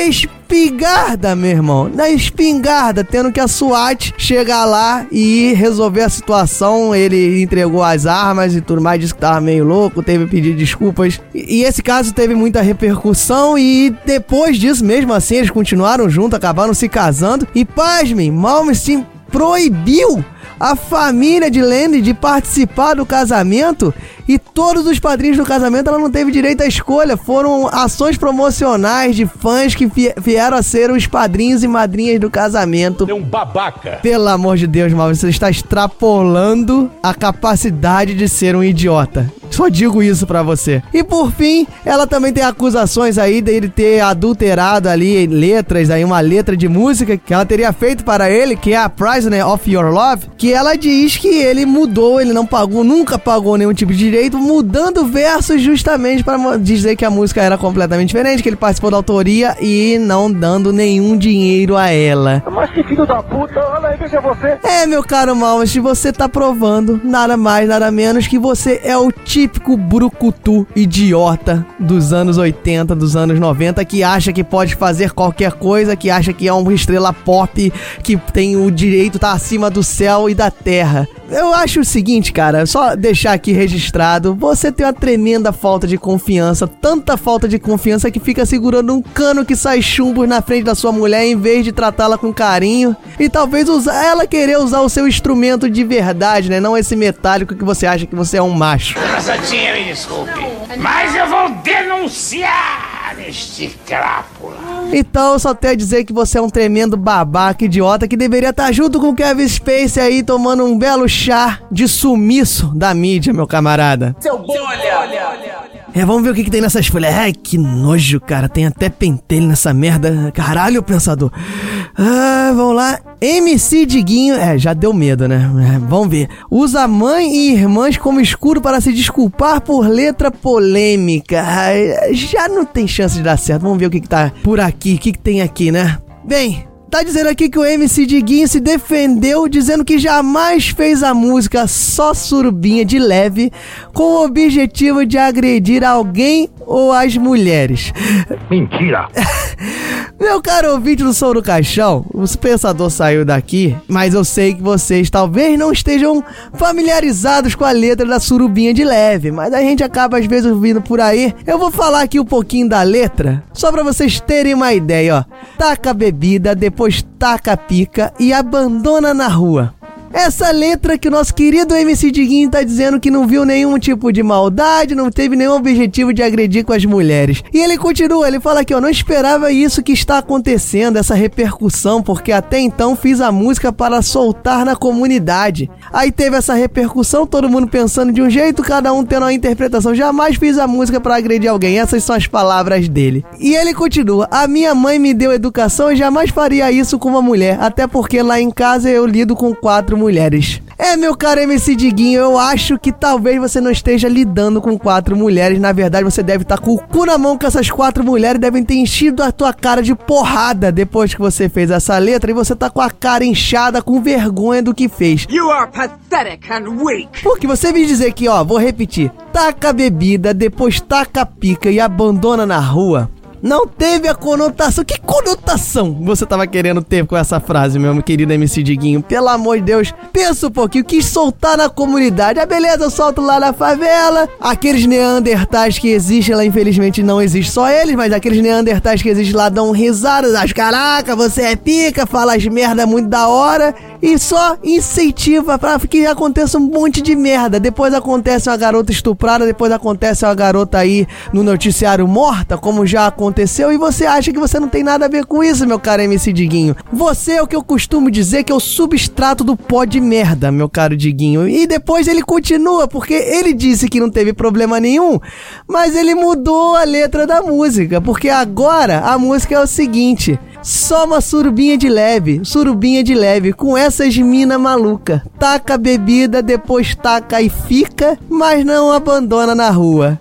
P: espingarda, meu irmão. Na espingarda, tendo que a SWAT chegar lá e resolver a situação. Ele entregou as armas e tudo mais, disse que tava meio louco, teve que pedir desculpas. E, e esse caso teve muita repercussão e depois disso, mesmo assim, eles continuaram juntos, acabaram se casando. E pasmem, Malmsteen proibiu a família de Lenny de participar do casamento e todos os padrinhos do casamento ela não teve direito à escolha. Foram ações promocionais de fãs que vieram a ser os padrinhos e madrinhas do casamento.
I: É um babaca.
P: Pelo amor de Deus, Mal, você está extrapolando a capacidade de ser um idiota. Só digo isso para você. E por fim, ela também tem acusações aí dele ter adulterado ali letras, aí uma letra de música que ela teria feito para ele, que é a Prisoner of Your Love, que ela diz que ele mudou, ele não pagou, nunca pagou nenhum tipo de direito, mudando versos justamente para dizer que a música era completamente diferente, que ele participou da autoria e não dando nenhum dinheiro a ela.
I: Mas que filho da puta, olha aí, veja você.
P: É, meu caro Malmas, você tá provando nada mais, nada menos que você é o típico brucutu idiota dos anos 80, dos anos 90, que acha que pode fazer qualquer coisa, que acha que é uma estrela pop, que tem o direito tá acima do céu e da terra. Eu acho o seguinte, cara, só deixar aqui registrado, você tem uma tremenda falta de confiança, tanta falta de confiança que fica segurando um cano que sai chumbo na frente da sua mulher em vez de tratá-la com carinho e talvez usar ela querer usar o seu instrumento de verdade, né? Não esse metálico que você acha que você é um macho.
O: Moçadinha, me desculpe, mas eu vou denunciar este crápula.
P: Então, eu só tenho a dizer que você é um tremendo babaca idiota que deveria estar junto com o Kevin Space aí tomando um belo chá de sumiço da mídia, meu camarada.
O: Seu bolha, olha, olha.
P: É, vamos ver o que, que tem nessas folhas. Ai, que nojo, cara. Tem até pentelho nessa merda. Caralho, pensador. Ah, vamos lá. MC Diguinho. É, já deu medo, né? É, vamos ver. Usa mãe e irmãs como escudo para se desculpar por letra polêmica. Ai, já não tem chance de dar certo. Vamos ver o que, que tá por aqui. O que, que tem aqui, né? Bem, Tá dizendo aqui que o MC Diguinho se defendeu dizendo que jamais fez a música Só Surubinha de Leve com o objetivo de agredir alguém ou as mulheres.
I: Mentira!
P: Meu caro ouvinte do Som do Caixão, o pensador saiu daqui, mas eu sei que vocês talvez não estejam familiarizados com a letra da Surubinha de Leve, mas a gente acaba às vezes ouvindo por aí. Eu vou falar aqui um pouquinho da letra, só para vocês terem uma ideia, ó. Taca a bebida, depois taca a pica e abandona na rua. Essa letra que o nosso querido MC Diguinho tá dizendo que não viu nenhum tipo de maldade, não teve nenhum objetivo de agredir com as mulheres. E ele continua, ele fala aqui, ó, não esperava isso que está acontecendo, essa repercussão, porque até então fiz a música para soltar na comunidade. Aí teve essa repercussão, todo mundo pensando de um jeito, cada um tendo uma interpretação. Jamais fiz a música para agredir alguém, essas são as palavras dele. E ele continua, a minha mãe me deu educação e jamais faria isso com uma mulher, até porque lá em casa eu lido com quatro mulheres. É, meu caro MC Diguinho, eu acho que talvez você não esteja lidando com quatro mulheres. Na verdade, você deve estar com o cu na mão com essas quatro mulheres. Devem ter enchido a tua cara de porrada depois que você fez essa letra. E você tá com a cara inchada, com vergonha do que fez.
O: You are pathetic and weak.
P: Porque você me dizer que, ó, vou repetir. Taca a bebida, depois taca a pica e abandona na rua não teve a conotação. Que conotação você tava querendo ter com essa frase, meu querido MC Diguinho? Pelo amor de Deus, pensa um pouquinho, quis soltar na comunidade. A beleza, eu solto lá na favela. Aqueles neandertais que existem lá, infelizmente não existe só eles, mas aqueles neandertais que existem lá dão risadas. As caraca, você é pica, fala as merda muito da hora e só incentiva para que aconteça um monte de merda. Depois acontece uma garota estuprada, depois acontece uma garota aí no noticiário morta, como já aconteceu, e você acha que você não tem nada a ver com isso, meu caro MC Diguinho. Você é o que eu costumo dizer que é o substrato do pó de merda, meu caro Diguinho. E depois ele continua, porque ele disse que não teve problema nenhum, mas ele mudou a letra da música, porque agora a música é o seguinte. Só uma surubinha de leve, surubinha de leve, com essas mina maluca. Taca a bebida, depois taca e fica, mas não abandona na rua.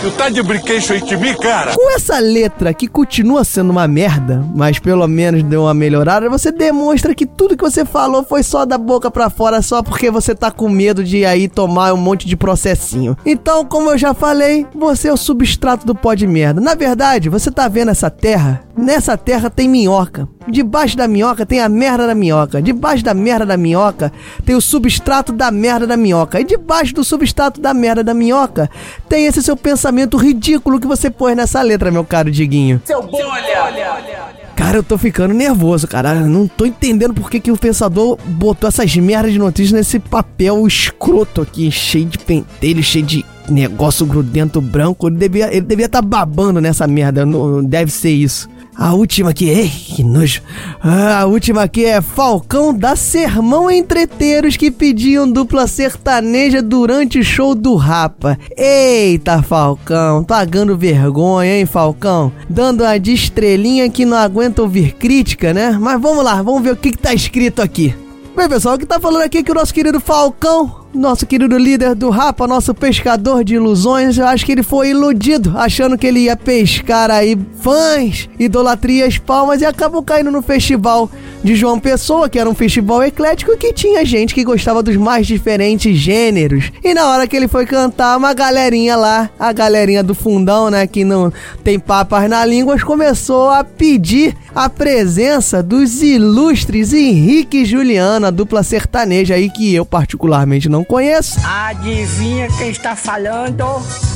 I: Tu tá de brinquedo de mim, cara?
P: Com essa letra que continua sendo uma merda, mas pelo menos deu uma melhorada, você demonstra que tudo que você falou foi só da boca para fora, só porque você tá com medo de aí tomar um monte de processinho. Então, como eu já falei, você é o substrato do pó de merda. Na verdade, você tá vendo essa terra? Nessa terra tem minhoca. Debaixo da minhoca tem a merda da minhoca. Debaixo da merda da minhoca tem o substrato da merda da minhoca. E debaixo do substrato da merda da minhoca tem esse seu pensamento ridículo que você pôs nessa letra, meu caro Diguinho.
O: Seu bolha!
P: Cara, eu tô ficando nervoso, cara. Eu não tô entendendo por que, que o pensador botou essas merdas de notícias nesse papel escroto aqui, cheio de pentelho, cheio de negócio grudento branco. Ele devia estar ele devia tá babando nessa merda. Não, deve ser isso. A última aqui, ei, que nojo. Ah, a última aqui é Falcão dá sermão entreteiros que pediam dupla sertaneja durante o show do Rapa. Eita, Falcão, pagando vergonha, hein, Falcão? Dando a de estrelinha que não aguenta ouvir crítica, né? Mas vamos lá, vamos ver o que, que tá escrito aqui. Bem, pessoal, o que tá falando aqui é que o nosso querido Falcão nosso querido líder do Rapa, nosso pescador de ilusões, eu acho que ele foi iludido, achando que ele ia pescar aí fãs, idolatrias, palmas e acabou caindo no festival de João Pessoa, que era um festival eclético que tinha gente que gostava dos mais diferentes gêneros. E na hora que ele foi cantar, uma galerinha lá, a galerinha do fundão, né, que não tem papas na língua, começou a pedir a presença dos ilustres Henrique e Juliana, dupla sertaneja aí que eu particularmente não conheço.
O: Adivinha quem está falando?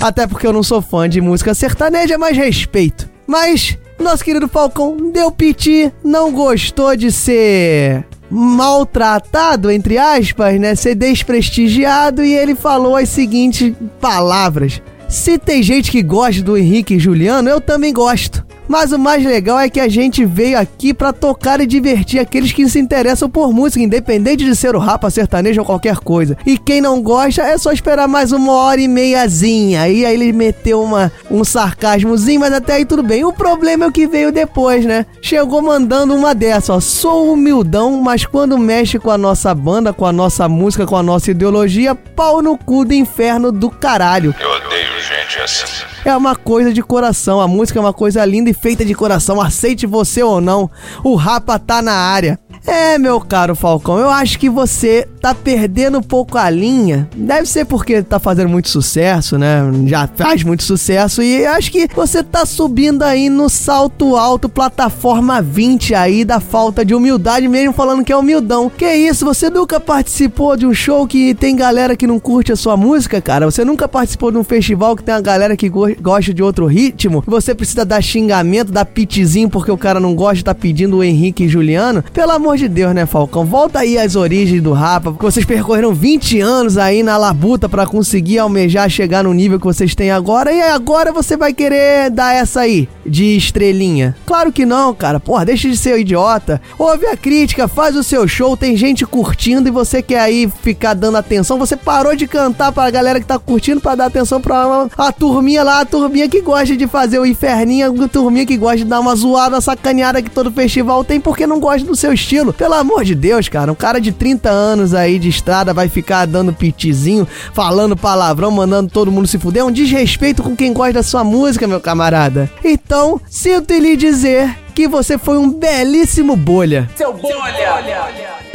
P: Até porque eu não sou fã de música sertaneja, mas respeito. Mas nosso querido Falcão deu piti, não gostou de ser maltratado, entre aspas, né? Ser desprestigiado e ele falou as seguintes palavras. Se tem gente que gosta do Henrique e Juliano, eu também gosto. Mas o mais legal é que a gente veio aqui para tocar e divertir aqueles que se interessam por música, independente de ser o rapa, sertanejo ou qualquer coisa. E quem não gosta é só esperar mais uma hora e meiazinha. E aí ele meteu uma, um sarcasmozinho, mas até aí tudo bem. O problema é o que veio depois, né? Chegou mandando uma dessa, ó. Sou humildão, mas quando mexe com a nossa banda, com a nossa música, com a nossa ideologia, pau no cu do inferno do caralho.
R: Eu odeio gente assim.
P: É uma coisa de coração, a música é uma coisa linda e feita de coração, aceite você ou não, o Rapa tá na área. É, meu caro Falcão, eu acho que você tá perdendo um pouco a linha. Deve ser porque tá fazendo muito sucesso, né? Já faz muito sucesso e acho que você tá subindo aí no salto alto, plataforma 20 aí da falta de humildade, mesmo falando que é humildão. Que isso, você nunca participou de um show que tem galera que não curte a sua música, cara? Você nunca participou de um festival que tem uma galera que go gosta de outro ritmo? Você precisa dar xingamento, dar pitizinho porque o cara não gosta, tá pedindo o Henrique e Juliano? Pelo amor de Deus, né, Falcão? Volta aí às origens do Rapa, porque vocês percorreram 20 anos aí na labuta para conseguir almejar chegar no nível que vocês têm agora, e agora você vai querer dar essa aí de estrelinha. Claro que não, cara. Porra, deixa de ser um idiota. Ouve a crítica, faz o seu show, tem gente curtindo e você quer aí ficar dando atenção. Você parou de cantar pra galera que tá curtindo para dar atenção pra a turminha lá, a turminha que gosta de fazer o inferninho, a turminha que gosta de dar uma zoada, sacaneada que todo festival tem porque não gosta do seu estilo. Pelo amor de Deus, cara, um cara de 30 anos aí de estrada vai ficar dando pitizinho, falando palavrão, mandando todo mundo se fuder. É um desrespeito com quem gosta da sua música, meu camarada. Então, sinto lhe dizer que você foi um belíssimo bolha.
O: Seu bolha!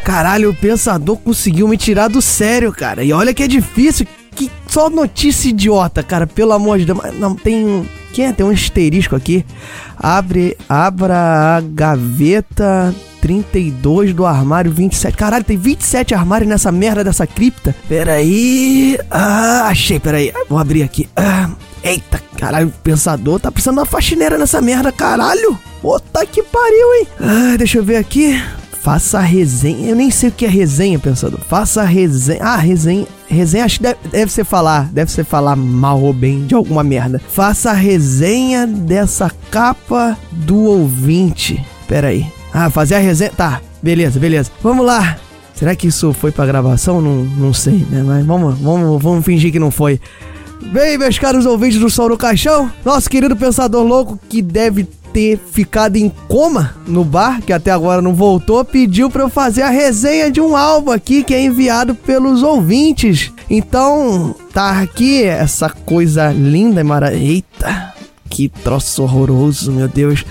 P: Caralho, o pensador conseguiu me tirar do sério, cara. E olha que é difícil. Que só notícia idiota, cara. Pelo amor de Deus. Não, tem um. Quem é? Tem um asterisco aqui. Abre. Abra a gaveta 32 do armário 27. Caralho, tem 27 armários nessa merda dessa cripta. Pera aí. Ah, achei, pera aí. Vou abrir aqui. Ah, eita, caralho, pensador tá precisando de uma faxineira nessa merda, caralho. Puta que pariu, hein? Ah, deixa eu ver aqui. Faça a resenha. Eu nem sei o que é resenha, pensador. Faça a resenha. Ah, resenha. Resenha, acho que deve, deve ser falar. Deve ser falar mal ou bem de alguma merda. Faça a resenha dessa capa do ouvinte. Pera aí. Ah, fazer a resenha. Tá, beleza, beleza. Vamos lá. Será que isso foi pra gravação? Não, não sei, né? Mas vamos, vamos, vamos fingir que não foi. Bem, meus caros ouvintes do Sol no Caixão, nosso querido pensador louco que deve ter ficado em coma no bar, que até agora não voltou, pediu para eu fazer a resenha de um álbum aqui que é enviado pelos ouvintes. Então, tá aqui essa coisa linda e maravilhosa. Eita, que troço horroroso, meu Deus.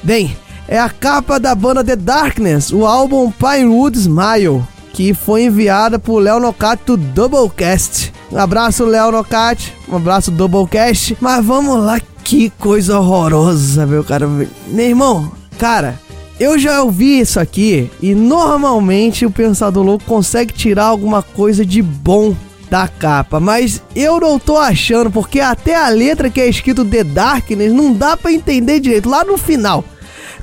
P: Bem, é a capa da banda The Darkness, o álbum Pinewood Smile, que foi enviada por Léo Nocato do Doublecast. Um abraço, Léo Nocat, um abraço, Doublecast. Mas vamos lá, Que coisa horrorosa, meu cara. Meu irmão, cara, eu já ouvi isso aqui e normalmente o Pensador Louco consegue tirar alguma coisa de bom da capa, mas eu não tô achando, porque até a letra que é escrito The Darkness não dá para entender direito, lá no final.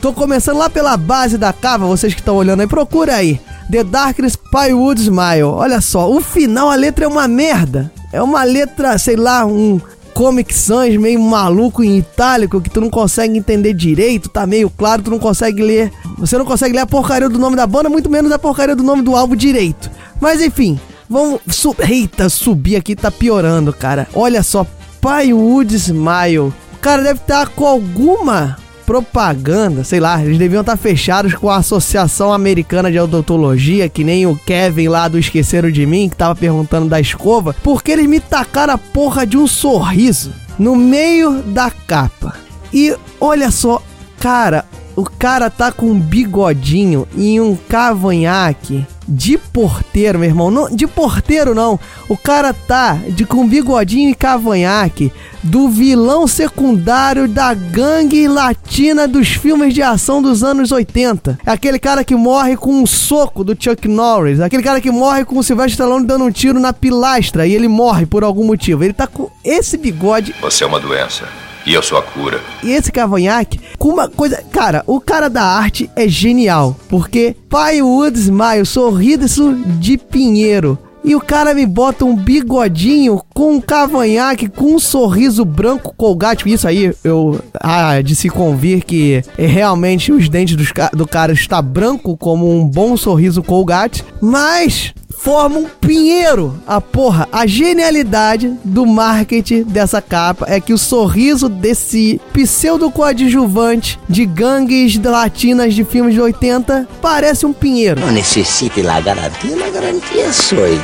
P: Tô começando lá pela base da capa, vocês que estão olhando aí, procura aí. The Darkness Plywood Smile. Olha só, o final, a letra é uma merda. É uma letra, sei lá, um Comic Sans meio maluco em itálico que tu não consegue entender direito, tá meio claro, tu não consegue ler. Você não consegue ler a porcaria do nome da banda, muito menos a porcaria do nome do álbum direito. Mas enfim, vamos. Su Eita, subir aqui tá piorando, cara. Olha só, Plywood Smile. O cara deve estar com alguma propaganda, sei lá, eles deviam estar fechados com a Associação Americana de Odontologia, que nem o Kevin lá do Esqueceram de Mim, que tava perguntando da escova, porque eles me tacaram a porra de um sorriso no meio da capa. E olha só, cara, o cara tá com um bigodinho e um cavanhaque de porteiro, meu irmão. Não, de porteiro não. O cara tá de com bigodinho e cavanhaque do vilão secundário da gangue latina dos filmes de ação dos anos 80. É aquele cara que morre com um soco do Chuck Norris. Aquele cara que morre com o Sylvester Stallone dando um tiro na pilastra e ele morre por algum motivo. Ele tá com esse bigode.
R: Você é uma doença. E eu sou a cura.
P: E esse cavanhaque, com uma coisa. Cara, o cara da arte é genial. Porque Pai Wood Smile, sorriso de pinheiro. E o cara me bota um bigodinho com um cavanhaque, com um sorriso branco colgate. Isso aí, eu. Ah, de se convir que realmente os dentes do cara está branco como um bom sorriso colgate. Mas forma um pinheiro. A porra, a genialidade do marketing dessa capa é que o sorriso desse pseudo coadjuvante de gangues latinas de filmes de 80 parece um pinheiro.
S: Não necessite la garantia, la garantia sou eu.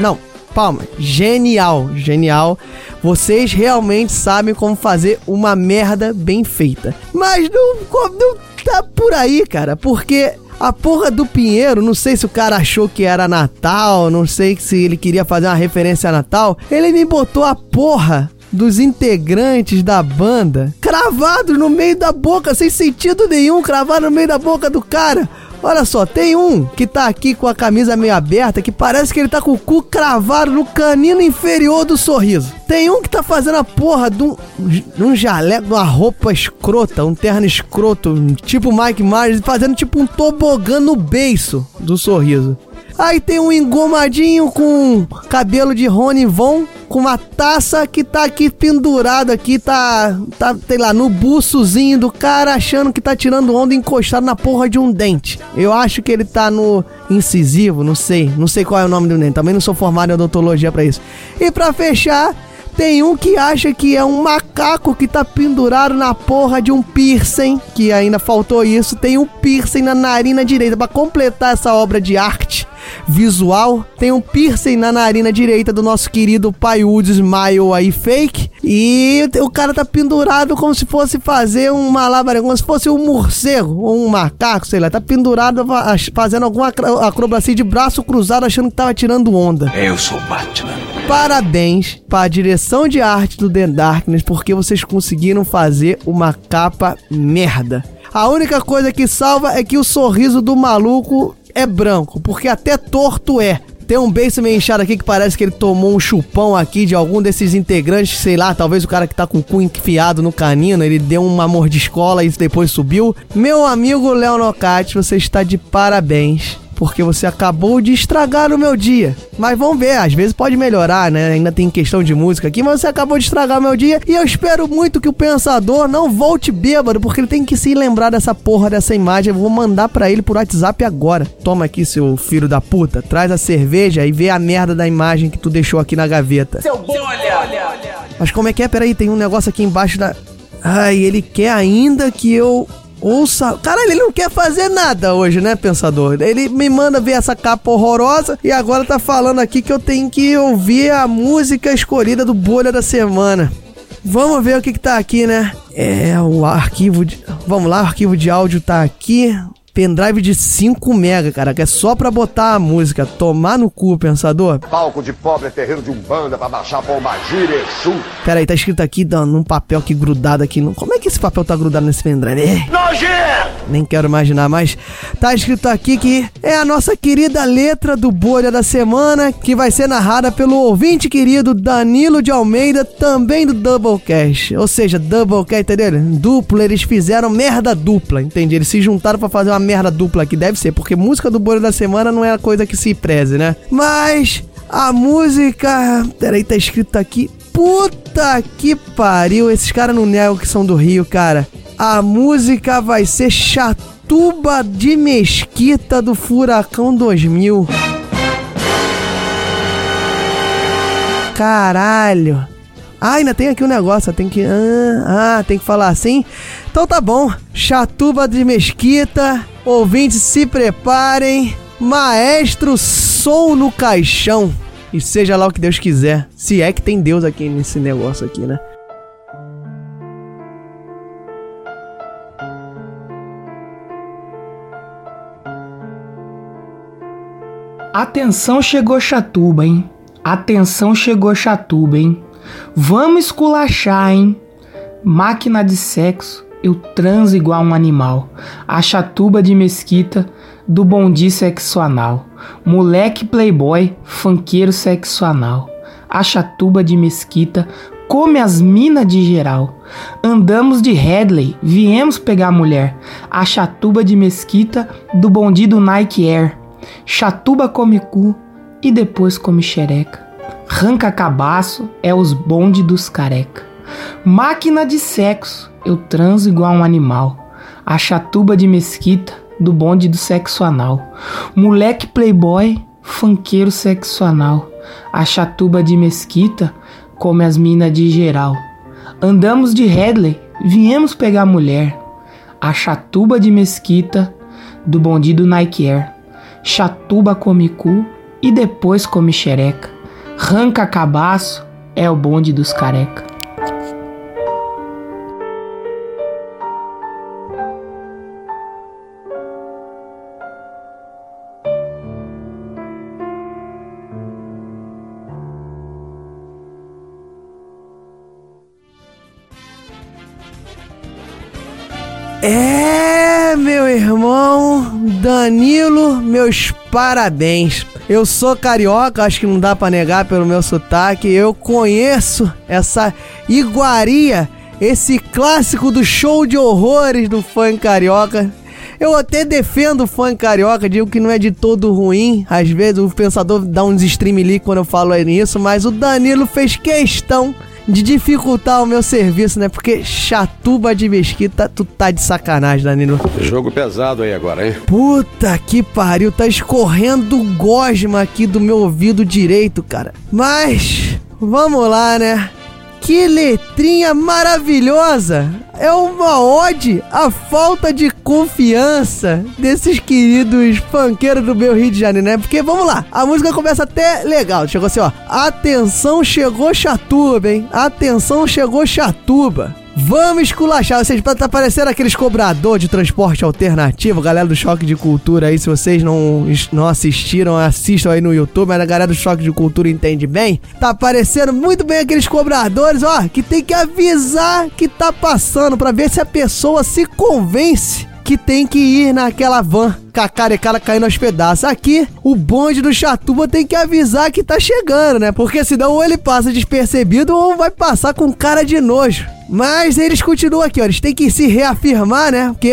P: Não, palma, genial, genial. Vocês realmente sabem como fazer uma merda bem feita. Mas não, não tá por aí, cara, porque a porra do Pinheiro, não sei se o cara achou que era Natal, não sei se ele queria fazer uma referência a Natal. Ele me botou a porra dos integrantes da banda cravados no meio da boca, sem sentido nenhum, cravado no meio da boca do cara. Olha só, tem um que tá aqui com a camisa meio aberta que parece que ele tá com o cu cravado no canino inferior do sorriso. Tem um que tá fazendo a porra de um, de um jaleco, uma roupa escrota, um terno escroto, tipo Mike Myers, fazendo tipo um tobogã no beiço do sorriso. Aí tem um engomadinho com cabelo de Rony Von, com uma taça que tá aqui pendurado aqui, tá, tá, sei lá, no buçozinho do cara, achando que tá tirando onda encostado na porra de um dente. Eu acho que ele tá no incisivo, não sei, não sei qual é o nome do dente, também não sou formado em odontologia para isso. E para fechar, tem um que acha que é um macaco que tá pendurado na porra de um piercing, que ainda faltou isso. Tem um piercing na narina direita para completar essa obra de arte visual. Tem um piercing na narina direita do nosso querido Paiud Smile aí fake. E o cara tá pendurado como se fosse fazer um malabar, como se fosse um morcego ou um macaco, sei lá. Tá pendurado fazendo alguma acrobacia de braço cruzado achando que tava tirando onda.
R: Eu sou Batman.
P: Parabéns para a direção de arte do The Darkness porque vocês conseguiram fazer uma capa merda. A única coisa que salva é que o sorriso do maluco é branco, porque até torto é. Tem um beijo meio inchado aqui que parece que ele tomou um chupão aqui de algum desses integrantes, sei lá, talvez o cara que tá com o cu enfiado no canino, ele deu uma mordiscola e depois subiu. Meu amigo Léo Nocati, você está de parabéns porque você acabou de estragar o meu dia. Mas vamos ver, às vezes pode melhorar, né? Ainda tem questão de música aqui, mas você acabou de estragar o meu dia e eu espero muito que o pensador não volte bêbado, porque ele tem que se lembrar dessa porra dessa imagem. Eu vou mandar para ele por WhatsApp agora. Toma aqui, seu filho da puta, traz a cerveja e vê a merda da imagem que tu deixou aqui na gaveta. Seu olha, olha. Mas como é que é? Peraí, tem um negócio aqui embaixo da. Ai, ele quer ainda que eu Ouça. Caralho, ele não quer fazer nada hoje, né, pensador? Ele me manda ver essa capa horrorosa e agora tá falando aqui que eu tenho que ouvir a música escolhida do Bolha da Semana. Vamos ver o que, que tá aqui, né? É, o arquivo de. Vamos lá, o arquivo de áudio tá aqui. Pendrive de 5 mega, cara, que é só pra botar a música. Tomar no cu, pensador.
I: Palco de pobre é terreiro de umbanda pra baixar pomba gira, Exu.
P: Pera aí, tá escrito aqui dá, num papel aqui grudado aqui. No... Como é que esse papel tá grudado nesse pendrive? É.
I: Nojento!
P: Nem quero imaginar, mas tá escrito aqui que é a nossa querida letra do Bolha da Semana, que vai ser narrada pelo ouvinte querido Danilo de Almeida, também do Doublecast. Ou seja, Doublecast, entendeu? Duplo, eles fizeram merda dupla, entende? Eles se juntaram para fazer uma merda dupla aqui, deve ser, porque música do Bolha da Semana não é a coisa que se preze, né? Mas a música. Peraí, tá escrito aqui. Puta que pariu, esses caras não negam que são do Rio, cara. A música vai ser Chatuba de Mesquita do Furacão 2000. Caralho. Ah, ainda tem aqui um negócio, tem que. Ah, ah, tem que falar assim. Então tá bom. Chatuba de Mesquita. Ouvintes, se preparem. Maestro Som no Caixão. E seja lá o que Deus quiser. Se é que tem Deus aqui nesse negócio aqui, né?
T: Atenção chegou Chatuba, hein? Atenção chegou Chatuba, hein? Vamos esculachar, hein? Máquina de sexo, eu transo igual um animal. A chatuba de mesquita do bondi sexo anal. Moleque playboy, fanqueiro sexo anal. A chatuba de mesquita come as minas de geral. Andamos de Headley, viemos pegar mulher. A chatuba de mesquita do bondi do Nike Air. Chatuba come cu e depois come xereca. Ranca cabaço é os bonde dos careca. Máquina de sexo, eu transo igual um animal. A chatuba de mesquita do bonde do sexo anal. Moleque playboy, fanqueiro sexo anal. A chatuba de mesquita come as minas de geral. Andamos de Headley, viemos pegar mulher. A chatuba de mesquita do bonde do Nike Air. Chatuba come cu e depois come xereca. Ranca cabaço é o bonde dos careca.
P: É, meu irmão Danilo, meus parabéns. Eu sou carioca, acho que não dá para negar pelo meu sotaque. Eu conheço essa iguaria, esse clássico do show de horrores do funk carioca. Eu até defendo o funk carioca, digo que não é de todo ruim. Às vezes o pensador dá uns stream ali quando eu falo nisso, mas o Danilo fez questão de dificultar o meu serviço, né? Porque chatuba de mesquita, tu tá de sacanagem, Danilo.
I: Jogo pesado aí agora, hein?
P: Puta que pariu, tá escorrendo gosma aqui do meu ouvido direito, cara. Mas, vamos lá, né? Que letrinha maravilhosa! É uma ode à falta de confiança desses queridos funkeiros do meu Rio de Janeiro, né? Porque vamos lá, a música começa até legal. Chegou assim, ó. Atenção, chegou Chatuba, hein? Atenção, chegou Chatuba. Vamos esculachar, seja, tá parecendo aqueles cobrador de transporte alternativo, galera do Choque de Cultura aí, se vocês não, não assistiram, assistam aí no YouTube, mas a galera do Choque de Cultura entende bem. Tá parecendo muito bem aqueles cobradores, ó, que tem que avisar que tá passando para ver se a pessoa se convence que tem que ir naquela van com caindo aos pedaços. Aqui, o bonde do Chatuba tem que avisar que tá chegando, né? Porque senão ou ele passa despercebido ou vai passar com cara de nojo. Mas eles continuam aqui, ó. Eles têm que se reafirmar, né? Porque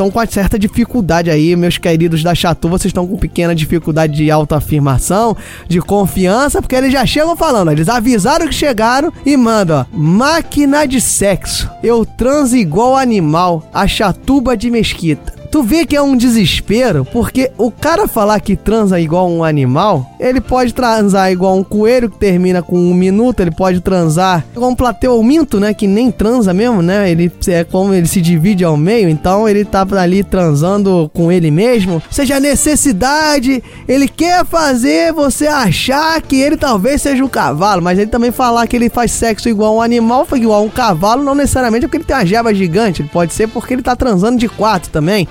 P: estão com certa dificuldade aí, meus queridos da Chatu, vocês estão com pequena dificuldade de autoafirmação, de confiança, porque eles já chegam falando, eles avisaram que chegaram e mandam, ó, máquina de sexo, eu transo igual animal, a chatuba de mesquita. Tu vê que é um desespero, porque o cara falar que transa igual um animal, ele pode transar igual um coelho que termina com um minuto, ele pode transar igual um plateu minto, né? Que nem transa mesmo, né? Ele é como ele se divide ao meio, então ele tá ali transando com ele mesmo. Seja, a necessidade, ele quer fazer você achar que ele talvez seja um cavalo, mas ele também falar que ele faz sexo igual um animal, igual um cavalo, não necessariamente é porque ele tem uma jeba gigante, pode ser porque ele tá transando de quatro também.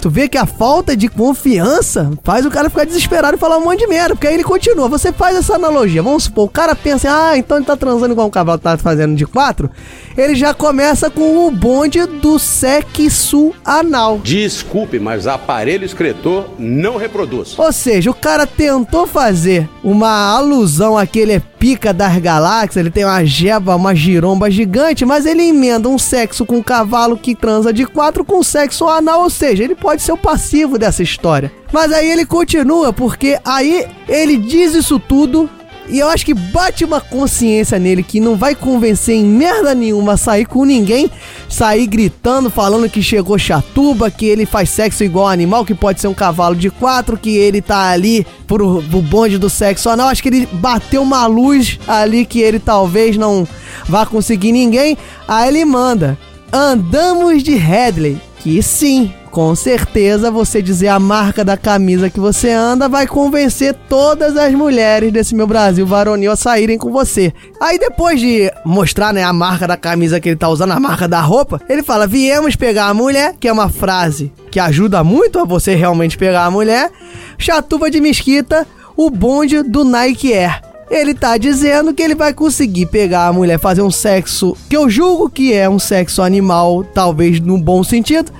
P: Tu vê que a falta de confiança faz o cara ficar desesperado e falar um monte de merda. Porque aí ele continua. Você faz essa analogia. Vamos supor, o cara pensa, ah, então ele tá transando igual um cavalo tá fazendo de quatro. Ele já começa com o bonde do sexo anal.
U: Desculpe, mas aparelho excretor não reproduz.
P: Ou seja, o cara tentou fazer uma alusão àquele é pica das galáxias, ele tem uma jeba, uma giromba gigante, mas ele emenda um sexo com um cavalo que transa de quatro com sexo anal, ou seja, ele pode ser o passivo dessa história. Mas aí ele continua, porque aí ele diz isso tudo e eu acho que bate uma consciência nele que não vai convencer em merda nenhuma a sair com ninguém, sair gritando, falando que chegou chatuba, que ele faz sexo igual animal, que pode ser um cavalo de quatro, que ele tá ali pro, pro bonde do sexo anal. Acho que ele bateu uma luz ali que ele talvez não vá conseguir ninguém. Aí ele manda: Andamos de Headley. Que sim, com certeza você dizer a marca da camisa que você anda vai convencer todas as mulheres desse meu Brasil varonil a saírem com você. Aí depois de mostrar, né, a marca da camisa que ele tá usando, a marca da roupa, ele fala: "Viemos pegar a mulher", que é uma frase que ajuda muito a você realmente pegar a mulher. Chatuba de mesquita, o bonde do Nike Air. Ele tá dizendo que ele vai conseguir pegar a mulher, fazer um sexo que eu julgo que é um sexo animal, talvez no bom sentido.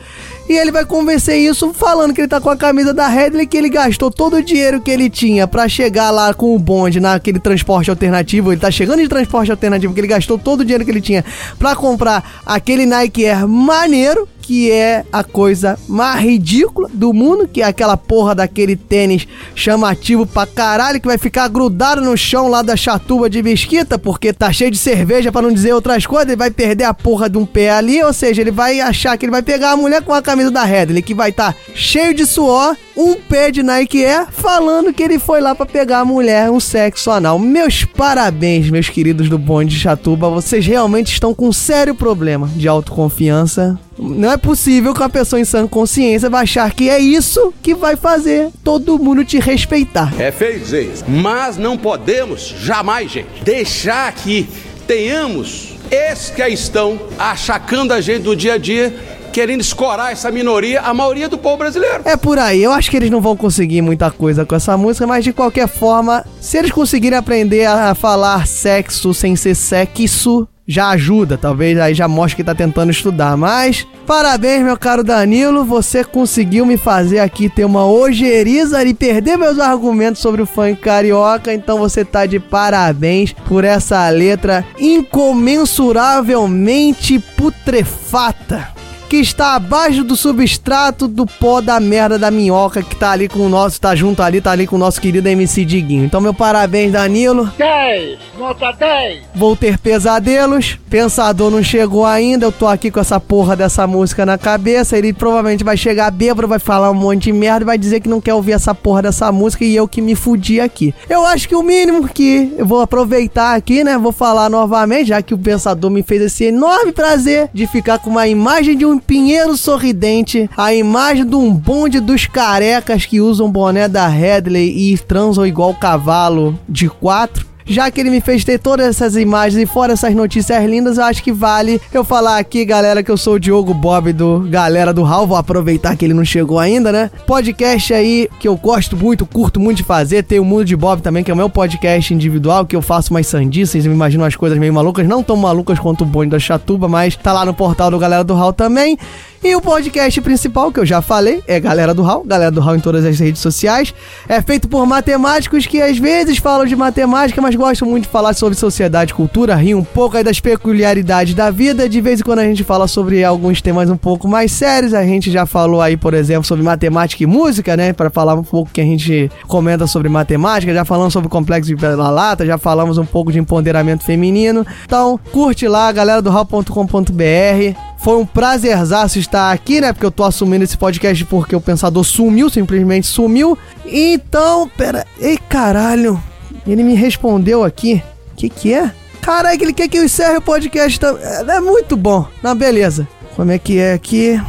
P: E ele vai convencer isso falando que ele tá com a camisa da Redley, que ele gastou todo o dinheiro que ele tinha para chegar lá com o bonde naquele transporte alternativo. Ele tá chegando de transporte alternativo, que ele gastou todo o dinheiro que ele tinha para comprar aquele Nike Air maneiro que é a coisa mais ridícula do mundo, que é aquela porra daquele tênis chamativo pra caralho, que vai ficar grudado no chão lá da chatuba de mesquita, porque tá cheio de cerveja para não dizer outras coisas, ele vai perder a porra de um pé ali, ou seja, ele vai achar que ele vai pegar a mulher com a camisa da Redley, que vai estar tá cheio de suor, um pé de Nike Air, falando que ele foi lá para pegar a mulher, um sexo anal. Meus parabéns, meus queridos do bonde de chatuba, vocês realmente estão com um sério problema de autoconfiança. Não é possível que uma pessoa em sã consciência vai achar que é isso que vai fazer todo mundo te respeitar.
U: É feio isso, mas não podemos jamais, gente, deixar que tenhamos esses que estão achacando a gente do dia a dia querendo escorar essa minoria, a maioria do povo brasileiro.
P: É por aí. Eu acho que eles não vão conseguir muita coisa com essa música, mas de qualquer forma, se eles conseguirem aprender a falar sexo sem ser sexo, já ajuda, talvez aí já mostre que tá tentando estudar. Mas, parabéns, meu caro Danilo, você conseguiu me fazer aqui ter uma ojeriza e perder meus argumentos sobre o funk carioca, então você tá de parabéns por essa letra incomensuravelmente putrefata que está abaixo do substrato do pó da merda da minhoca que tá ali com o nosso, tá junto ali, tá ali com o nosso querido MC Diguinho. Então, meu parabéns, Danilo.
H: 10, nota 10.
P: Vou ter pesadelos. Pensador não chegou ainda. Eu tô aqui com essa porra dessa música na cabeça. Ele provavelmente vai chegar bêbado, vai falar um monte de merda e vai dizer que não quer ouvir essa porra dessa música e eu que me fudi aqui. Eu acho que o mínimo que eu vou aproveitar aqui, né? Vou falar novamente, já que o pensador me fez esse enorme prazer de ficar com uma imagem de um pinheiro sorridente, a imagem de um bonde dos carecas que usam boné da Headley e transam igual cavalo de quatro já que ele me fez ter todas essas imagens e fora essas notícias lindas, eu acho que vale eu falar aqui, galera, que eu sou o Diogo Bob do Galera do Hall. Vou aproveitar que ele não chegou ainda, né? Podcast aí que eu gosto muito, curto muito de fazer. Tem o Mundo de Bob também, que é o meu podcast individual, que eu faço umas sandices, me imagino umas coisas meio malucas, não tão malucas quanto o bonde da Chatuba, mas tá lá no portal do Galera do Hall também. E o podcast principal, que eu já falei, é Galera do Hall, Galera do Hall em todas as redes sociais. É feito por matemáticos que às vezes falam de matemática, mas gostam muito de falar sobre sociedade cultura, rir um pouco aí das peculiaridades da vida. De vez em quando a gente fala sobre alguns temas um pouco mais sérios. A gente já falou aí, por exemplo, sobre matemática e música, né? Para falar um pouco que a gente comenta sobre matemática. Já falamos sobre o complexo de lata, já falamos um pouco de empoderamento feminino. Então, curte lá, galera do hall.com.br. Foi um prazerzaço estar aqui, né? Porque eu tô assumindo esse podcast porque o pensador sumiu, simplesmente sumiu. Então, pera. Ei, caralho. Ele me respondeu aqui. Que que é? Caralho, ele quer que eu encerre o podcast também. É, muito bom. Não, beleza. Como é que é aqui?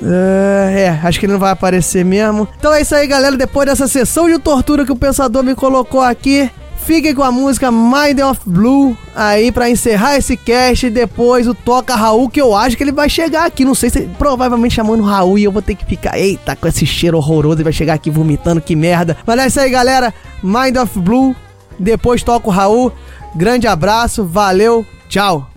P: Uh, é, acho que ele não vai aparecer mesmo. Então é isso aí, galera. Depois dessa sessão de tortura que o pensador me colocou aqui,
N: Fiquem com a música Mind of Blue aí pra encerrar esse cast. Depois o Toca Raul, que eu acho que ele vai chegar aqui. Não sei se provavelmente chamando Raul e eu vou ter que ficar, eita, com esse cheiro horroroso. Ele vai chegar aqui vomitando, que merda. Mas é isso aí, galera. Mind of Blue. Depois toca o Raul. Grande abraço, valeu, tchau.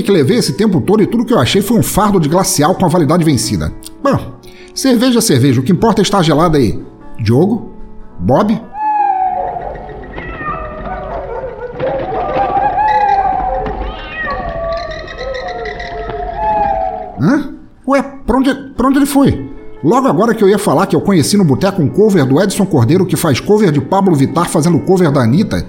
C: Que levei esse tempo todo e tudo que eu achei foi um fardo de glacial com a validade vencida. Bom, cerveja é cerveja, o que importa é estar gelada aí. Diogo? Bob? Hã? Ué, pra onde, pra onde ele foi? Logo agora que eu ia falar que eu conheci no boteco um cover do Edson Cordeiro que faz cover de Pablo Vittar fazendo cover da Anitta.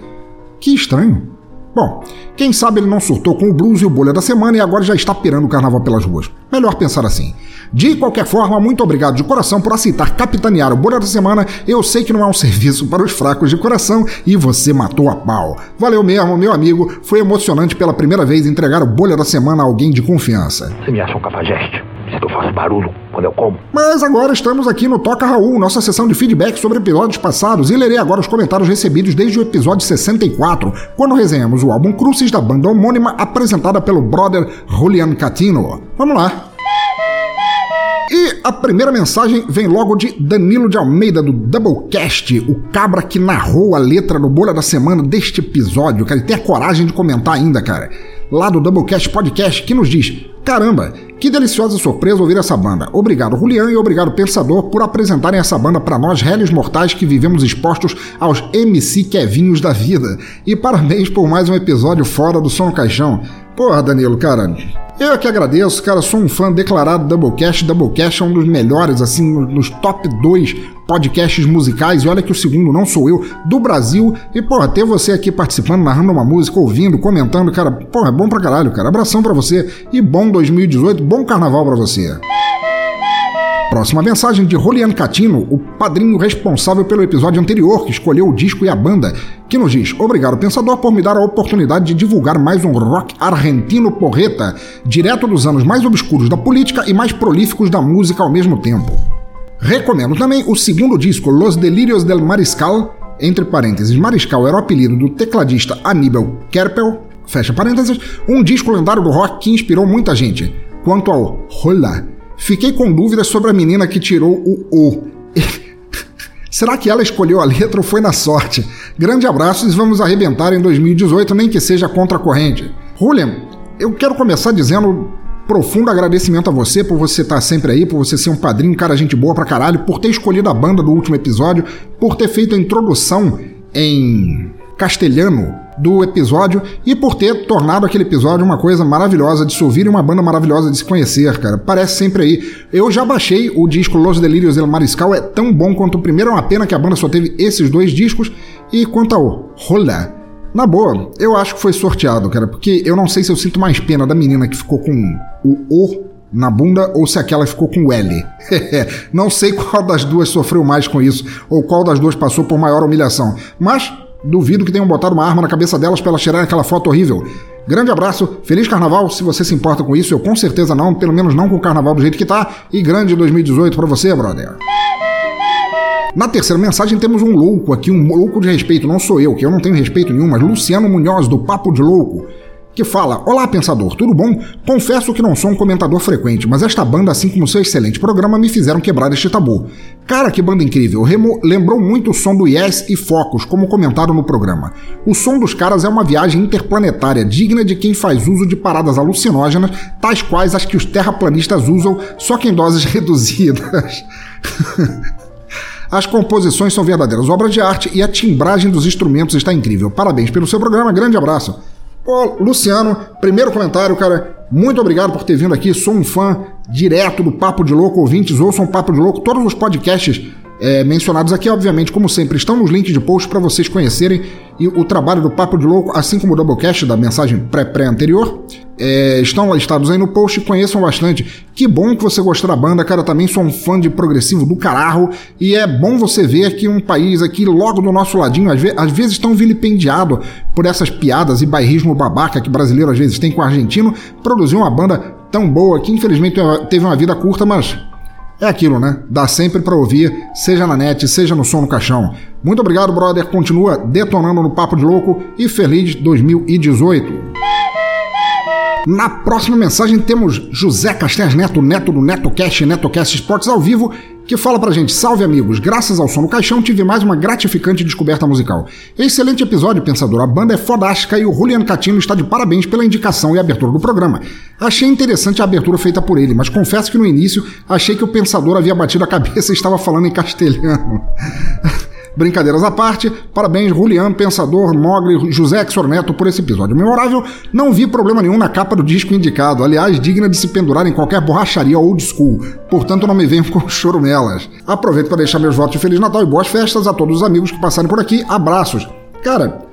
C: Que estranho. Bom, quem sabe ele não surtou com o blues e o bolha da semana e agora já está pirando o carnaval pelas ruas. Melhor pensar assim. De qualquer forma, muito obrigado de coração por aceitar capitanear o bolha da semana. Eu sei que não é um serviço para os fracos de coração e você matou a pau. Valeu mesmo, meu amigo. Foi emocionante pela primeira vez entregar o bolha da semana a alguém de confiança.
V: Você me acha um cafajeste? Eu faço barulho quando eu como.
C: Mas agora estamos aqui no Toca Raul, nossa sessão de feedback sobre episódios passados, e lerei agora os comentários recebidos desde o episódio 64, quando resenhamos o álbum Crucis da banda homônima apresentada pelo brother Julian Catino. Vamos lá. E a primeira mensagem vem logo de Danilo de Almeida, do Doublecast, o cabra que narrou a letra no Bolha da Semana deste episódio, cara. Ele tem a coragem de comentar ainda, cara. Lá do Doublecast Podcast, que nos diz: Caramba, que deliciosa surpresa ouvir essa banda. Obrigado, Julian, e obrigado, Pensador, por apresentarem essa banda para nós, réis mortais que vivemos expostos aos MC Kevinhos da vida. E parabéns por mais um episódio fora do Som Caixão. Porra, Danilo, cara, eu que agradeço, cara, sou um fã declarado do Doublecast. Doublecast é um dos melhores, assim, nos top 2 podcasts musicais. E olha que o segundo não sou eu, do Brasil. E, porra, ter você aqui participando, narrando uma música, ouvindo, comentando, cara, porra, é bom pra caralho, cara. Abração pra você e bom 2018, bom carnaval pra você. Próxima mensagem de Rolian Catino, o padrinho responsável pelo episódio anterior que escolheu o disco e a banda, que nos diz: Obrigado, pensador, por me dar a oportunidade de divulgar mais um rock argentino porreta, direto dos anos mais obscuros da política e mais prolíficos da música ao mesmo tempo. Recomendo também o segundo disco, Los Delírios del Mariscal, entre parênteses, Mariscal era o apelido do tecladista Aníbal Kerpel, fecha parênteses, um disco lendário do rock que inspirou muita gente. Quanto ao Rola, Fiquei com dúvidas sobre a menina que tirou o O. Será que ela escolheu a letra ou foi na sorte? Grande abraço e vamos arrebentar em 2018, nem que seja contra a corrente. Julian, eu quero começar dizendo profundo agradecimento a você por você estar sempre aí, por você ser um padrinho, cara, gente boa pra caralho, por ter escolhido a banda do último episódio, por ter feito a introdução em castelhano do episódio e por ter tornado aquele episódio uma coisa maravilhosa de se ouvir e uma banda maravilhosa de se conhecer, cara. Parece sempre aí. Eu já baixei o disco Los Delírios del Mariscal, é tão bom quanto o primeiro, é uma pena que a banda só teve esses dois discos. E quanto ao Rola, na boa, eu acho que foi sorteado, cara, porque eu não sei se eu sinto mais pena da menina que ficou com o O na bunda ou se aquela ficou com o L. não sei qual das duas sofreu mais com isso, ou qual das duas passou por maior humilhação. Mas Duvido que tenham botado uma arma na cabeça delas para elas aquela foto horrível. Grande abraço, feliz carnaval, se você se importa com isso, eu com certeza não, pelo menos não com o carnaval do jeito que tá, e grande 2018 para você, brother. Na terceira mensagem temos um louco aqui, um louco de respeito, não sou eu, que eu não tenho respeito nenhum, mas Luciano Munhoz, do Papo de Louco que fala: Olá, pensador, tudo bom? Confesso que não sou um comentador frequente, mas esta banda, assim como seu excelente programa, me fizeram quebrar este tabu. Cara, que banda incrível! Remo lembrou muito o som do Yes e Focus, como comentado no programa. O som dos caras é uma viagem interplanetária, digna de quem faz uso de paradas alucinógenas, tais quais as que os terraplanistas usam, só que em doses reduzidas. As composições são verdadeiras obras de arte e a timbragem dos instrumentos está incrível. Parabéns pelo seu programa, grande abraço. Pô, Luciano, primeiro comentário, cara. Muito obrigado por ter vindo aqui. Sou um fã direto do Papo de Louco. Ouvintes, ouçam Papo de Louco. Todos os podcasts é, mencionados aqui, obviamente, como sempre, estão nos links de post para vocês conhecerem e o trabalho do Papo de Louco, assim como o Doublecast da mensagem pré-pré anterior. É, estão listados aí no post, conheçam bastante. Que bom que você gostou da banda, cara. Também sou um fã de progressivo do caralho. E é bom você ver que um país aqui, logo do nosso ladinho, às, ve às vezes tão vilipendiado por essas piadas e bairrismo babaca que brasileiro às vezes tem com o argentino, produziu uma banda tão boa que infelizmente teve uma vida curta, mas é aquilo, né? Dá sempre para ouvir, seja na net, seja no som no caixão. Muito obrigado, brother. Continua detonando no Papo de Louco e feliz 2018. Na próxima mensagem temos José Castells Neto, neto do NetoCast, NetoCast Esportes ao vivo, que fala pra gente: Salve amigos, graças ao som no caixão tive mais uma gratificante descoberta musical. Excelente episódio, pensador. A banda é fodástica e o Juliano Catino está de parabéns pela indicação e abertura do programa. Achei interessante a abertura feita por ele, mas confesso que no início achei que o pensador havia batido a cabeça e estava falando em castelhano. Brincadeiras à parte, parabéns Julian, Pensador, Mogli, José Exor Neto por esse episódio memorável. Não vi problema nenhum na capa do disco indicado, aliás, digna de se pendurar em qualquer borracharia old school. Portanto, não me venham com chorumelas. Aproveito para deixar meus votos de Feliz Natal e boas festas a todos os amigos que passarem por aqui. Abraços. Cara,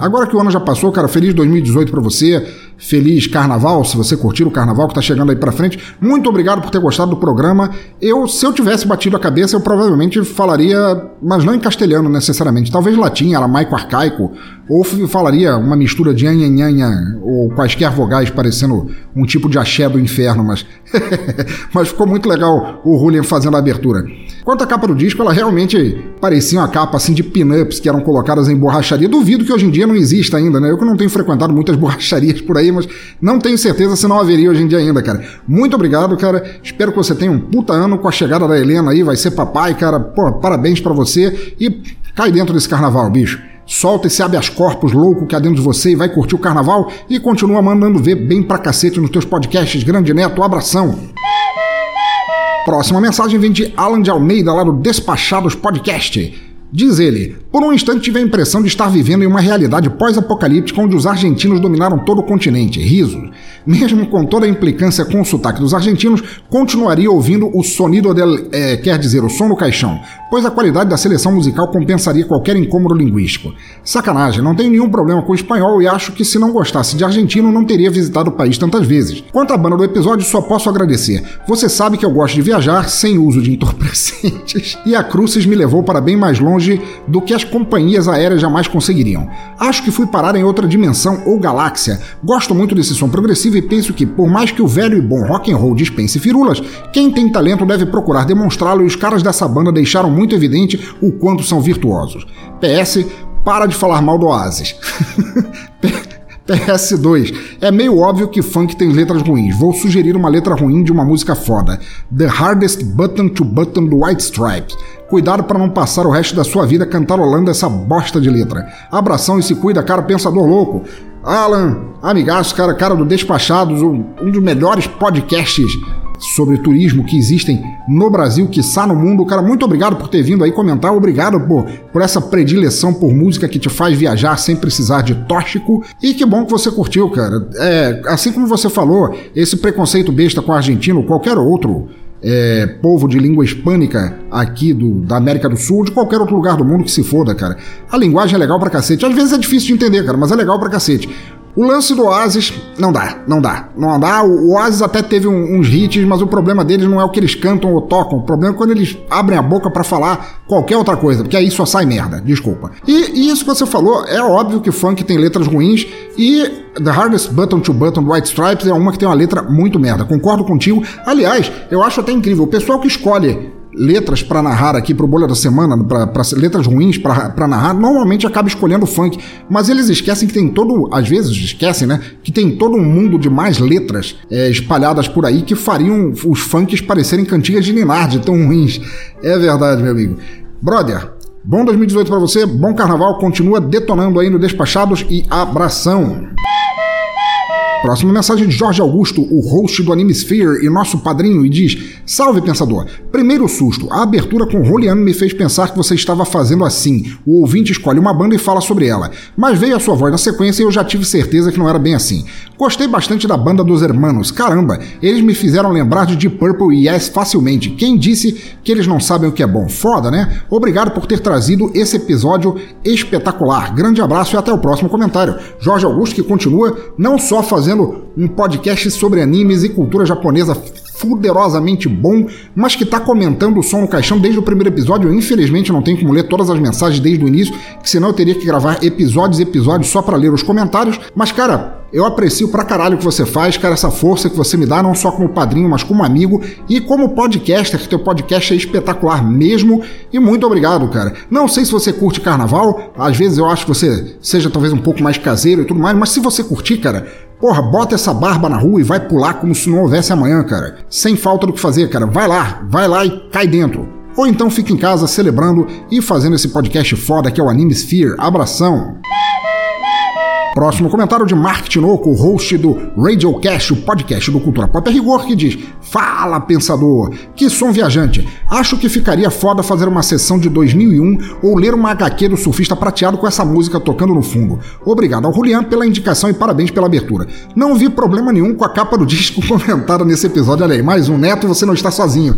C: agora que o ano já passou, cara, feliz 2018 para você. Feliz carnaval, se você curtir o carnaval que tá chegando aí pra frente. Muito obrigado por ter gostado do programa. Eu, se eu tivesse batido a cabeça, eu provavelmente falaria, mas não em castelhano necessariamente, talvez latim, aramaico arcaico, ou falaria uma mistura de anhanhanha ou quaisquer vogais parecendo um tipo de axé do inferno, mas mas ficou muito legal o Julian fazendo a abertura. Quanto à capa do disco, ela realmente parecia uma capa assim de pin-ups que eram colocadas em borracharia. Duvido que hoje em dia não exista ainda, né? Eu que não tenho frequentado muitas borracharias por aí, mas não tenho certeza se não haveria hoje em dia ainda, cara. Muito obrigado, cara. Espero que você tenha um puta ano com a chegada da Helena aí, vai ser papai, cara. Pô, parabéns para você e cai dentro desse carnaval, bicho. Solta esse habeas corpus louco que há dentro de você e vai curtir o carnaval e continua mandando ver bem pra cacete nos teus podcasts. Grande Neto, abração. Próxima mensagem vem de Alan de Almeida, lá do Despachados Podcast. Diz ele: Por um instante tive a impressão de estar vivendo em uma realidade pós-apocalíptica onde os argentinos dominaram todo o continente. Risos. Mesmo com toda a implicância com o sotaque dos argentinos, continuaria ouvindo o sonido del. É, quer dizer, o som no caixão, pois a qualidade da seleção musical compensaria qualquer incômodo linguístico. Sacanagem, não tenho nenhum problema com o espanhol e acho que se não gostasse de argentino não teria visitado o país tantas vezes. Quanto à banda do episódio, só posso agradecer. Você sabe que eu gosto de viajar sem uso de entorpecentes e a Crucis me levou para bem mais longe do que as companhias aéreas jamais conseguiriam. Acho que fui parar em outra dimensão ou galáxia. Gosto muito desse som progressivo e penso que, por mais que o velho e bom rock and roll dispense firulas, quem tem talento deve procurar demonstrá-lo e os caras dessa banda deixaram muito evidente o quanto são virtuosos. PS, para de falar mal do Oasis. PS2. É meio óbvio que funk tem letras ruins. Vou sugerir uma letra ruim de uma música foda. The Hardest Button to Button do White Stripes. Cuidado para não passar o resto da sua vida cantarolando essa bosta de letra. Abração e se cuida, cara pensador louco. Alan, amigaço, cara, cara do Despachados, um dos melhores podcasts sobre turismo que existem no Brasil, que está no mundo. Cara, muito obrigado por ter vindo aí comentar. Obrigado por, por essa predileção por música que te faz viajar sem precisar de tóxico. E que bom que você curtiu, cara. É, assim como você falou, esse preconceito besta com o argentino, qualquer outro é, povo de língua hispânica aqui do, da América do Sul, de qualquer outro lugar do mundo que se foda, cara. A linguagem é legal pra cacete. Às vezes é difícil de entender, cara, mas é legal pra cacete. O lance do Oasis, não dá, não dá, não dá. O Oasis até teve um, uns hits, mas o problema deles não é o que eles cantam ou tocam. O problema é quando eles abrem a boca para falar qualquer outra coisa, porque aí só sai merda, desculpa. E, e, isso que você falou, é óbvio que funk tem letras ruins e The Hardest Button to Button do White Stripes é uma que tem uma letra muito merda. Concordo contigo. Aliás, eu acho até incrível. O pessoal que escolhe letras para narrar aqui pro Bolha da Semana, para letras ruins para narrar, normalmente acaba escolhendo funk. Mas eles esquecem que tem todo, às vezes esquecem, né? Que tem todo um mundo de mais letras é, espalhadas por aí que fariam os funks parecerem cantigas de Ninar, de tão ruins. É verdade, meu amigo. Brother, bom 2018 para você, bom carnaval, continua detonando aí no Despachados e abração! Próxima mensagem de Jorge Augusto, o host do Anime Sphere e nosso padrinho, e diz: Salve pensador! Primeiro susto, a abertura com Roliano me fez pensar que você estava fazendo assim. O ouvinte escolhe uma banda e fala sobre ela. Mas veio a sua voz na sequência e eu já tive certeza que não era bem assim. Gostei bastante da banda dos Hermanos. Caramba, eles me fizeram lembrar de Deep Purple e Yes facilmente. Quem disse que eles não sabem o que é bom? Foda, né? Obrigado por ter trazido esse episódio espetacular. Grande abraço e até o próximo comentário. Jorge Augusto que continua não só fazendo um podcast sobre animes e cultura japonesa fuderosamente bom, mas que tá comentando o som no caixão desde o primeiro episódio. Eu, infelizmente, não tenho como ler todas as mensagens desde o início, que senão eu teria que gravar episódios e episódios só para ler os comentários. Mas, cara, eu aprecio pra caralho o que você faz, cara, essa força que você me dá, não só como padrinho, mas como amigo e como podcaster, que teu podcast é espetacular mesmo. E muito obrigado, cara. Não sei se você curte carnaval, às vezes eu acho que você seja talvez um pouco mais caseiro e tudo mais, mas se você curtir, cara, Porra, bota essa barba na rua e vai pular como se não houvesse amanhã, cara. Sem falta do que fazer, cara. Vai lá, vai lá e cai dentro. Ou então fica em casa celebrando e fazendo esse podcast foda que é o Anime Sphere. Abração! Próximo comentário de Mark Tinoco, host do Radiocast, o podcast do Cultura Pop a Rigor, que diz: Fala, pensador! Que som viajante! Acho que ficaria foda fazer uma sessão de 2001 ou ler uma HQ do surfista prateado com essa música tocando no fundo. Obrigado ao Julian pela indicação e parabéns pela abertura. Não vi problema nenhum com a capa do disco comentada nesse episódio. Olha aí, mais um neto, você não está sozinho.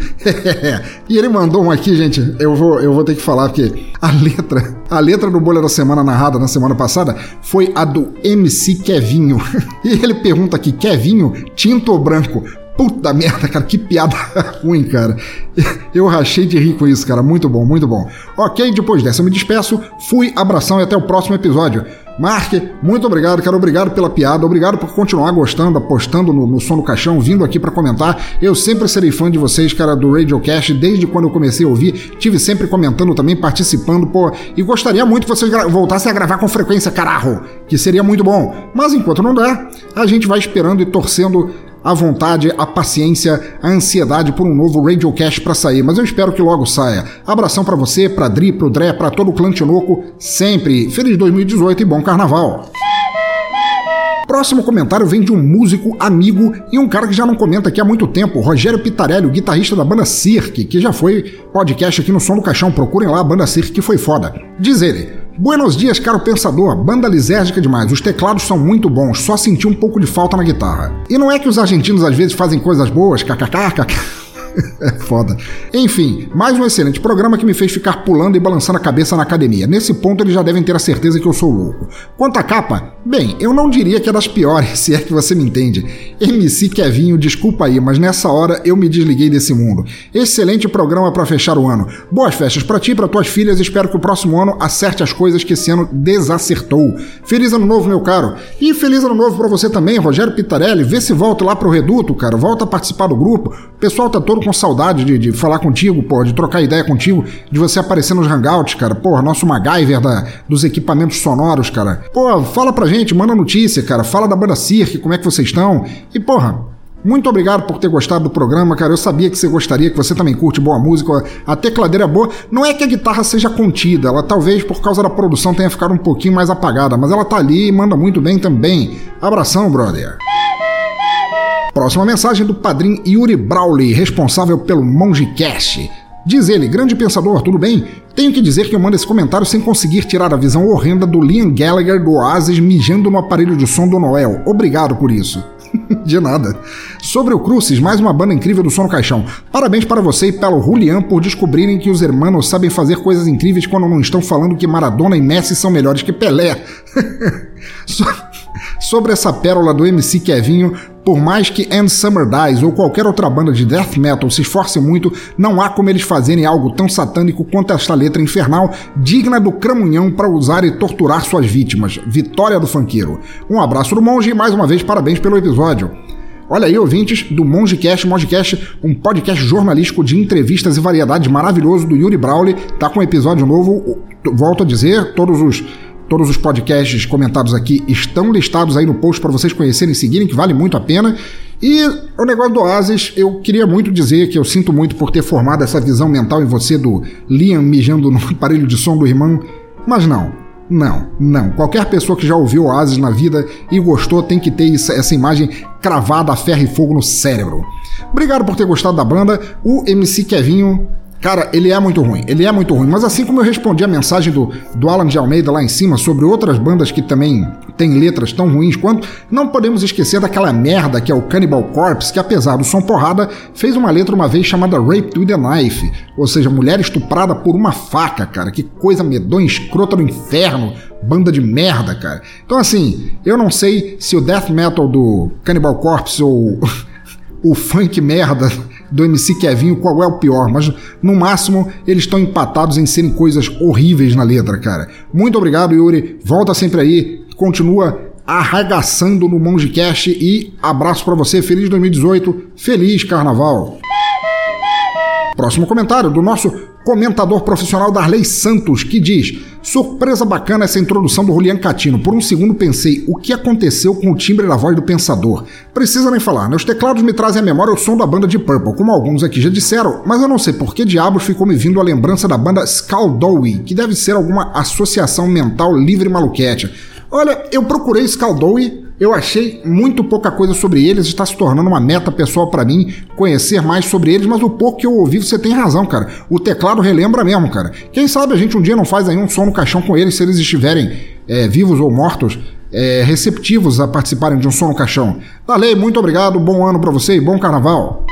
C: e ele mandou um aqui, gente. Eu vou, eu vou ter que falar porque a letra, a letra do Bolha da Semana narrada na semana passada foi a do MC Kevinho. E ele pergunta aqui: Kevinho, tinto ou branco? Puta merda, cara, que piada ruim, cara. Eu rachei de rir com isso, cara. Muito bom, muito bom. Ok, depois dessa eu me despeço. Fui, abração e até o próximo episódio. Mark, muito obrigado, cara. Obrigado pela piada. Obrigado por continuar gostando, apostando no, no som do caixão, vindo aqui para comentar. Eu sempre serei fã de vocês, cara, do Radiocast. Desde quando eu comecei a ouvir, tive sempre comentando também, participando, pô. E gostaria muito que vocês voltassem a gravar com frequência, carajo. Que seria muito bom. Mas enquanto não der, a gente vai esperando e torcendo a vontade, a paciência, a ansiedade por um novo Radiocast para sair, mas eu espero que logo saia. Abração para você, pra Dri, pro Dré, para todo o clã Tinoco, sempre. Feliz 2018 e bom carnaval. Próximo comentário vem de um músico amigo e um cara que já não comenta aqui há muito tempo, Rogério Pitarelli, o guitarrista da banda Cirque, que já foi podcast aqui no Som do Caixão. Procurem lá a banda Cirque, que foi foda. Diz ele: Buenos dias, caro pensador. Banda lisérgica demais. Os teclados são muito bons, só senti um pouco de falta na guitarra. E não é que os argentinos às vezes fazem coisas boas, kkk. é foda. Enfim, mais um excelente programa que me fez ficar pulando e balançando a cabeça na academia. Nesse ponto eles já devem ter a certeza que eu sou louco. Quanto à capa, bem, eu não diria que é das piores, se é que você me entende. MC Kevinho, desculpa aí, mas nessa hora eu me desliguei desse mundo. Excelente programa para fechar o ano. Boas festas para ti e para tuas filhas. Espero que o próximo ano acerte as coisas que esse ano desacertou. Feliz ano novo, meu caro. E feliz ano novo para você também, Rogério Pitarelli. Vê se volta lá pro Reduto, cara. Volta a participar do grupo. O pessoal tá todo com saudade de, de falar contigo, pô, de trocar ideia contigo, de você aparecer nos hangouts, cara. Porra, nosso MacGyver da, dos equipamentos sonoros, cara. Pô, fala pra gente, manda notícia, cara. Fala da banda Cirque, como é que vocês estão. E, porra, muito obrigado por ter gostado do programa, cara. Eu sabia que você gostaria, que você também curte boa música. A tecladeira é boa. Não é que a guitarra seja contida, ela talvez por causa da produção tenha ficado um pouquinho mais apagada, mas ela tá ali e manda muito bem também. Abração, brother. Próxima mensagem do padrinho Yuri Brawley, responsável pelo Mongecast. Diz ele, grande pensador, tudo bem? Tenho que dizer que eu mando esse comentário sem conseguir tirar a visão horrenda do Liam Gallagher do Oasis mijando no aparelho de som do Noel. Obrigado por isso. de nada. Sobre o Crucis, mais uma banda incrível do som no caixão. Parabéns para você e pelo Julian por descobrirem que os hermanos sabem fazer coisas incríveis quando não estão falando que Maradona e Messi são melhores que Pelé. Sobre essa pérola do MC Kevinho, por mais que End Summer Dies ou qualquer outra banda de death metal se esforce muito, não há como eles fazerem algo tão satânico quanto esta letra infernal, digna do cramunhão para usar e torturar suas vítimas. Vitória do funkeiro. Um abraço do monge e mais uma vez parabéns pelo episódio. Olha aí, ouvintes do Mongecast, Mongecast, um podcast jornalístico de entrevistas e variedades maravilhoso do Yuri Brawley. Tá com um episódio novo, volto a dizer, todos os Todos os podcasts comentados aqui estão listados aí no post para vocês conhecerem e seguirem, que vale muito a pena. E o negócio do Oasis, eu queria muito dizer que eu sinto muito por ter formado essa visão mental em você do Liam mijando no aparelho de som do irmão, mas não. Não, não. Qualquer pessoa que já ouviu Oasis na vida e gostou tem que ter essa imagem cravada a ferro e fogo no cérebro. Obrigado por ter gostado da banda. O MC Kevinho Cara, ele é muito ruim, ele é muito ruim. Mas assim como eu respondi a mensagem do, do Alan de Almeida lá em cima sobre outras bandas que também têm letras tão ruins quanto, não podemos esquecer daquela merda que é o Cannibal Corpse, que apesar do som porrada, fez uma letra uma vez chamada Rape with a Knife, ou seja, mulher estuprada por uma faca, cara. Que coisa medonha, escrota do inferno, banda de merda, cara. Então assim, eu não sei se o death metal do Cannibal Corpse ou o funk merda do MC Kevinho qual é o pior, mas no máximo eles estão empatados em serem coisas horríveis na letra, cara. Muito obrigado, Yuri. Volta sempre aí, continua arregaçando no Mongecast e abraço para você. Feliz 2018, feliz carnaval. Próximo comentário do nosso Comentador profissional Darley Santos, que diz: Surpresa bacana essa introdução do Julian Catino. Por um segundo pensei, o que aconteceu com o timbre da voz do pensador? Precisa nem falar, né? Os teclados me trazem à memória o som da banda de Purple, como alguns aqui já disseram, mas eu não sei por que diabos ficou me vindo a lembrança da banda Scaldowie, que deve ser alguma associação mental livre maluquete. Olha, eu procurei Scaldowie eu achei muito pouca coisa sobre eles, está se tornando uma meta pessoal para mim conhecer mais sobre eles, mas o pouco que eu ouvi você tem razão, cara. O teclado relembra mesmo, cara. Quem sabe a gente um dia não faz aí um som no caixão com eles se eles estiverem é, vivos ou mortos. É, receptivos a participarem de um som no caixão. Valeu, muito obrigado, bom ano para você e bom carnaval.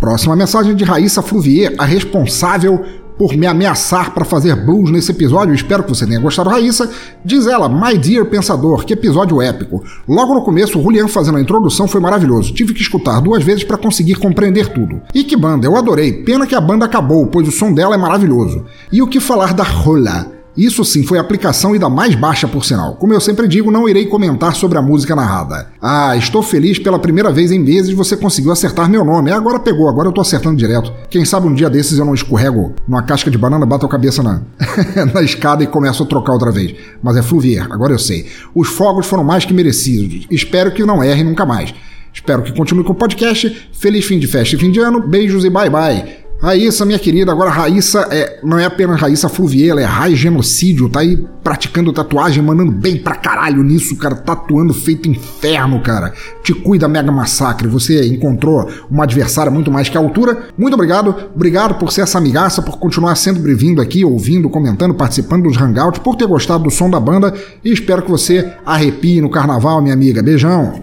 C: Próxima mensagem de Raíssa Fluvier, a responsável por me ameaçar para fazer blues nesse episódio. Espero que você tenha gostado, Raíssa. Diz ela, My Dear Pensador, que episódio épico. Logo no começo, o Julian fazendo a introdução foi maravilhoso. Tive que escutar duas vezes para conseguir compreender tudo. E que banda, eu adorei. Pena que a banda acabou, pois o som dela é maravilhoso. E o que falar da Rola? Isso sim foi aplicação e da mais baixa por sinal. Como eu sempre digo, não irei comentar sobre a música narrada. Ah, estou feliz pela primeira vez em meses você conseguiu acertar meu nome. Agora pegou, agora eu tô acertando direto. Quem sabe um dia desses eu não escorrego numa casca de banana, bato a cabeça na, na escada e começo a trocar outra vez. Mas é Fluvier, agora eu sei. Os fogos foram mais que merecidos. Espero que não erre nunca mais. Espero que continue com o podcast. Feliz fim de festa e fim de ano. Beijos e bye bye. Raíssa, minha querida, agora Raíssa é, não é apenas Raíssa Fluvier, é Rai Genocídio, tá aí praticando tatuagem, mandando bem pra caralho nisso, cara, tatuando feito inferno, cara. Te cuida Mega Massacre, você encontrou uma adversária muito mais que a altura. Muito obrigado, obrigado por ser essa amigaça, por continuar sempre vindo aqui, ouvindo, comentando, participando dos hangouts, por ter gostado do som da banda e espero que você arrepie no carnaval, minha amiga. Beijão!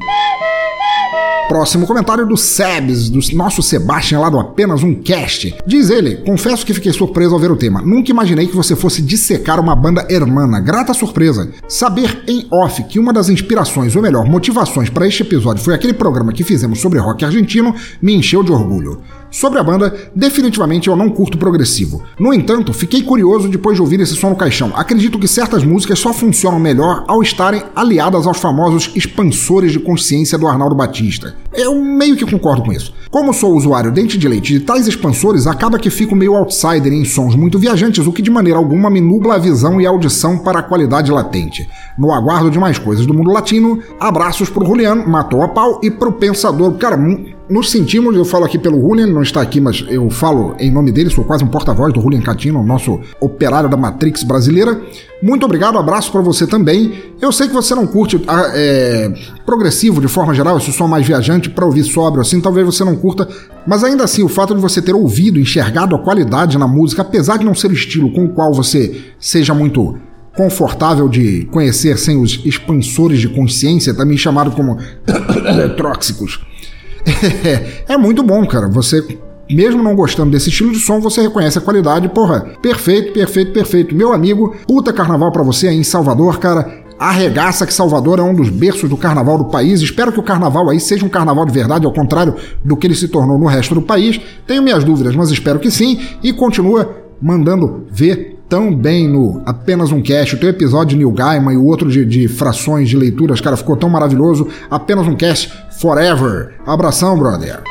C: Próximo comentário do Sebs, do nosso Sebastian lá do Apenas Um Cast. Diz ele: Confesso que fiquei surpreso ao ver o tema. Nunca imaginei que você fosse dissecar uma banda hermana. Grata surpresa. Saber em off que uma das inspirações, ou melhor, motivações para este episódio foi aquele programa que fizemos sobre rock argentino me encheu de orgulho. Sobre a banda, definitivamente eu não curto progressivo. No entanto, fiquei curioso depois de ouvir esse som no caixão. Acredito que certas músicas só funcionam melhor ao estarem aliadas aos famosos expansores de consciência do Arnaldo Batista. Eu meio que concordo com isso. Como sou usuário dente de leite de tais expansores, acaba que fico meio outsider em sons muito viajantes, o que de maneira alguma me nubla a visão e a audição para a qualidade latente. No aguardo de mais coisas do mundo latino, abraços pro Juliano, matou a pau, e pro Pensador. Cara, nos sentimos, eu falo aqui pelo Julian, não está aqui, mas eu falo em nome dele, sou quase um porta-voz do Julian Catino, nosso operário da Matrix brasileira. Muito obrigado, abraço para você também. Eu sei que você não curte ah, é, progressivo de forma geral, esse som mais viajante para ouvir sóbrio assim, talvez você não curta, mas ainda assim o fato de você ter ouvido, enxergado a qualidade na música, apesar de não ser o estilo com o qual você seja muito confortável de conhecer sem os expansores de consciência, também chamado como tróxicos é, é muito bom, cara. Você mesmo não gostando desse estilo de som, você reconhece a qualidade, porra. Perfeito, perfeito, perfeito. Meu amigo, puta carnaval para você aí em Salvador, cara. Arregaça que Salvador é um dos berços do carnaval do país. Espero que o carnaval aí seja um carnaval de verdade, ao contrário do que ele se tornou no resto do país. Tenho minhas dúvidas, mas espero que sim. E continua mandando ver tão bem no Apenas um Cast. O teu episódio de Neil Gaiman e o outro de, de frações de leituras, cara, ficou tão maravilhoso. Apenas um Cast forever. Abração, brother.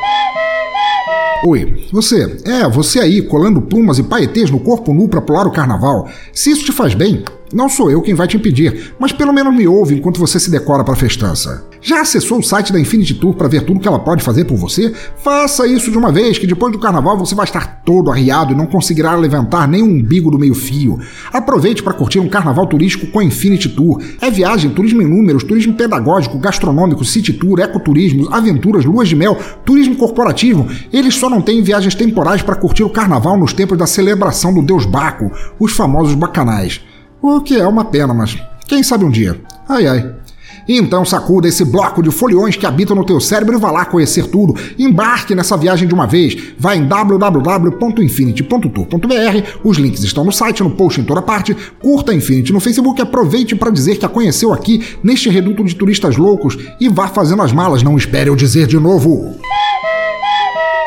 C: Oi, você, é, você aí colando plumas e paetês no corpo nu para pular o carnaval. Se isso te faz bem, não sou eu quem vai te impedir, mas pelo menos me ouve enquanto você se decora para festança. Já acessou o site da Infinity Tour para ver tudo que ela pode fazer por você? Faça isso de uma vez, que depois do carnaval você vai estar todo arriado e não conseguirá levantar nem um umbigo do meio-fio. Aproveite para curtir um carnaval turístico com a Infinity Tour. É viagem, turismo em números, turismo pedagógico, gastronômico, city tour, ecoturismo, aventuras, luas de mel, turismo corporativo. Eles só não têm viagens temporais para curtir o carnaval nos tempos da celebração do deus Baco, os famosos bacanais. O que é uma pena, mas quem sabe um dia. Ai ai. Então sacuda esse bloco de foliões que habitam no teu cérebro e vá lá conhecer tudo. Embarque nessa viagem de uma vez. Vá em www.infinity.tour.br. Os links estão no site, no post em toda parte. Curta a Infinity no Facebook e aproveite para dizer que a conheceu aqui neste reduto de turistas loucos e vá fazendo as malas. Não espere eu dizer de novo.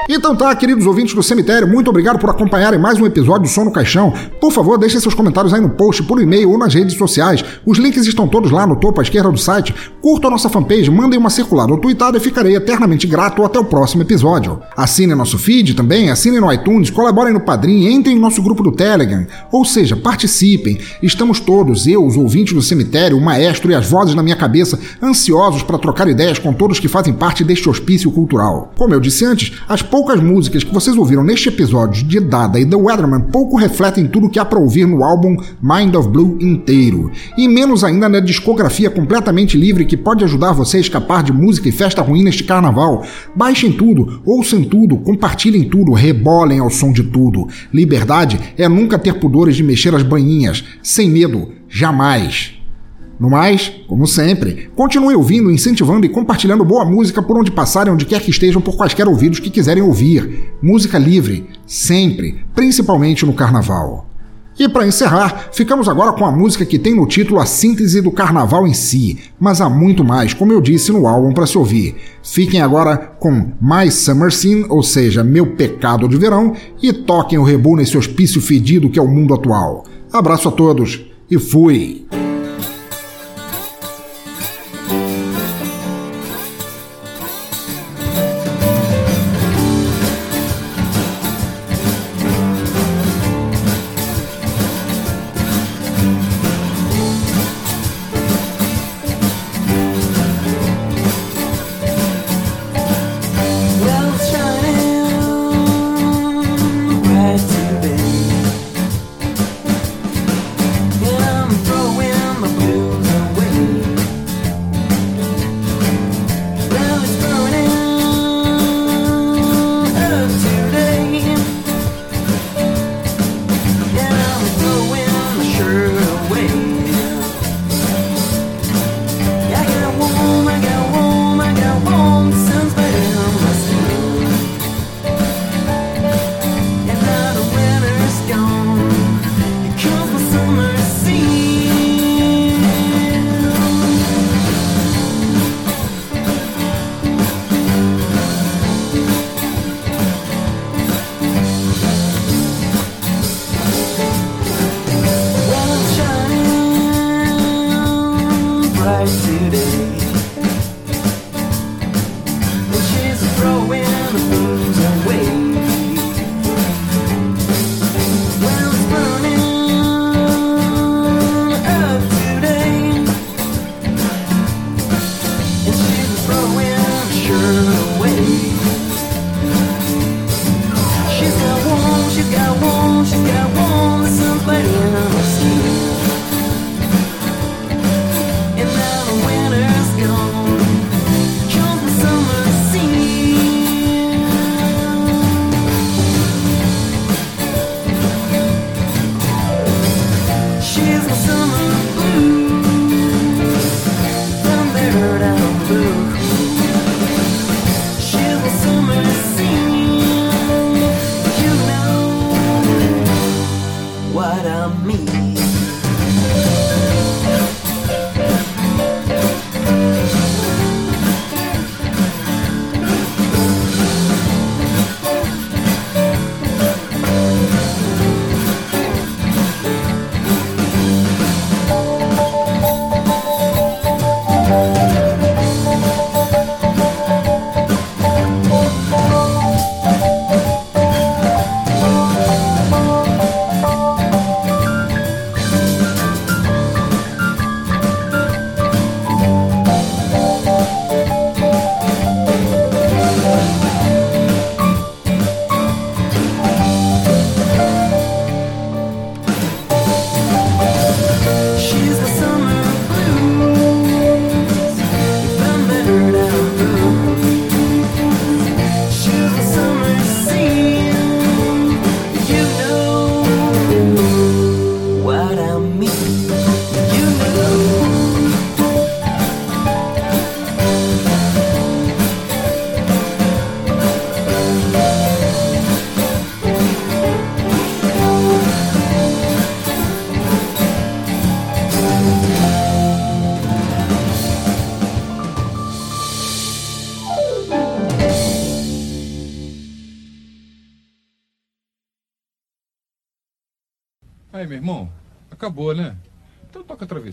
C: Então tá, queridos ouvintes do cemitério, muito obrigado por acompanharem mais um episódio do Som no Caixão. Por favor, deixem seus comentários aí no post, por e-mail ou nas redes sociais. Os links estão todos lá no topo à esquerda do site. Curtam a nossa fanpage, mandem uma circulada ou tweetada e ficarei eternamente grato até o próximo episódio. Assinem nosso feed também, assinem no iTunes, colaborem no Padrim, entrem em nosso grupo do Telegram. Ou seja, participem. Estamos todos, eu, os ouvintes do cemitério, o maestro e as vozes na minha cabeça, ansiosos para trocar ideias com todos que fazem parte deste hospício cultural. Como eu disse antes, as poucas músicas que vocês ouviram neste episódio de Dada e The Weatherman pouco refletem tudo que há para ouvir no álbum Mind of Blue inteiro, e menos ainda na discografia completamente livre que pode ajudar você a escapar de música e festa ruim neste carnaval. Baixem tudo, ouçam tudo, compartilhem tudo, rebolem ao som de tudo. Liberdade é nunca ter pudores de mexer as banhinhas, sem medo, jamais. No mais, como sempre, continue ouvindo, incentivando e compartilhando boa música por onde passarem, onde quer que estejam, por quaisquer ouvidos que quiserem ouvir. Música livre, sempre, principalmente no carnaval. E para encerrar, ficamos agora com a música que tem no título a síntese do carnaval em si, mas há muito mais, como eu disse no álbum para se ouvir. Fiquem agora com My Summer Scene, ou seja, Meu Pecado de Verão, e toquem o rebu nesse hospício fedido que é o mundo atual. Abraço a todos e fui!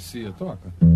N: Toca a travessia, toca.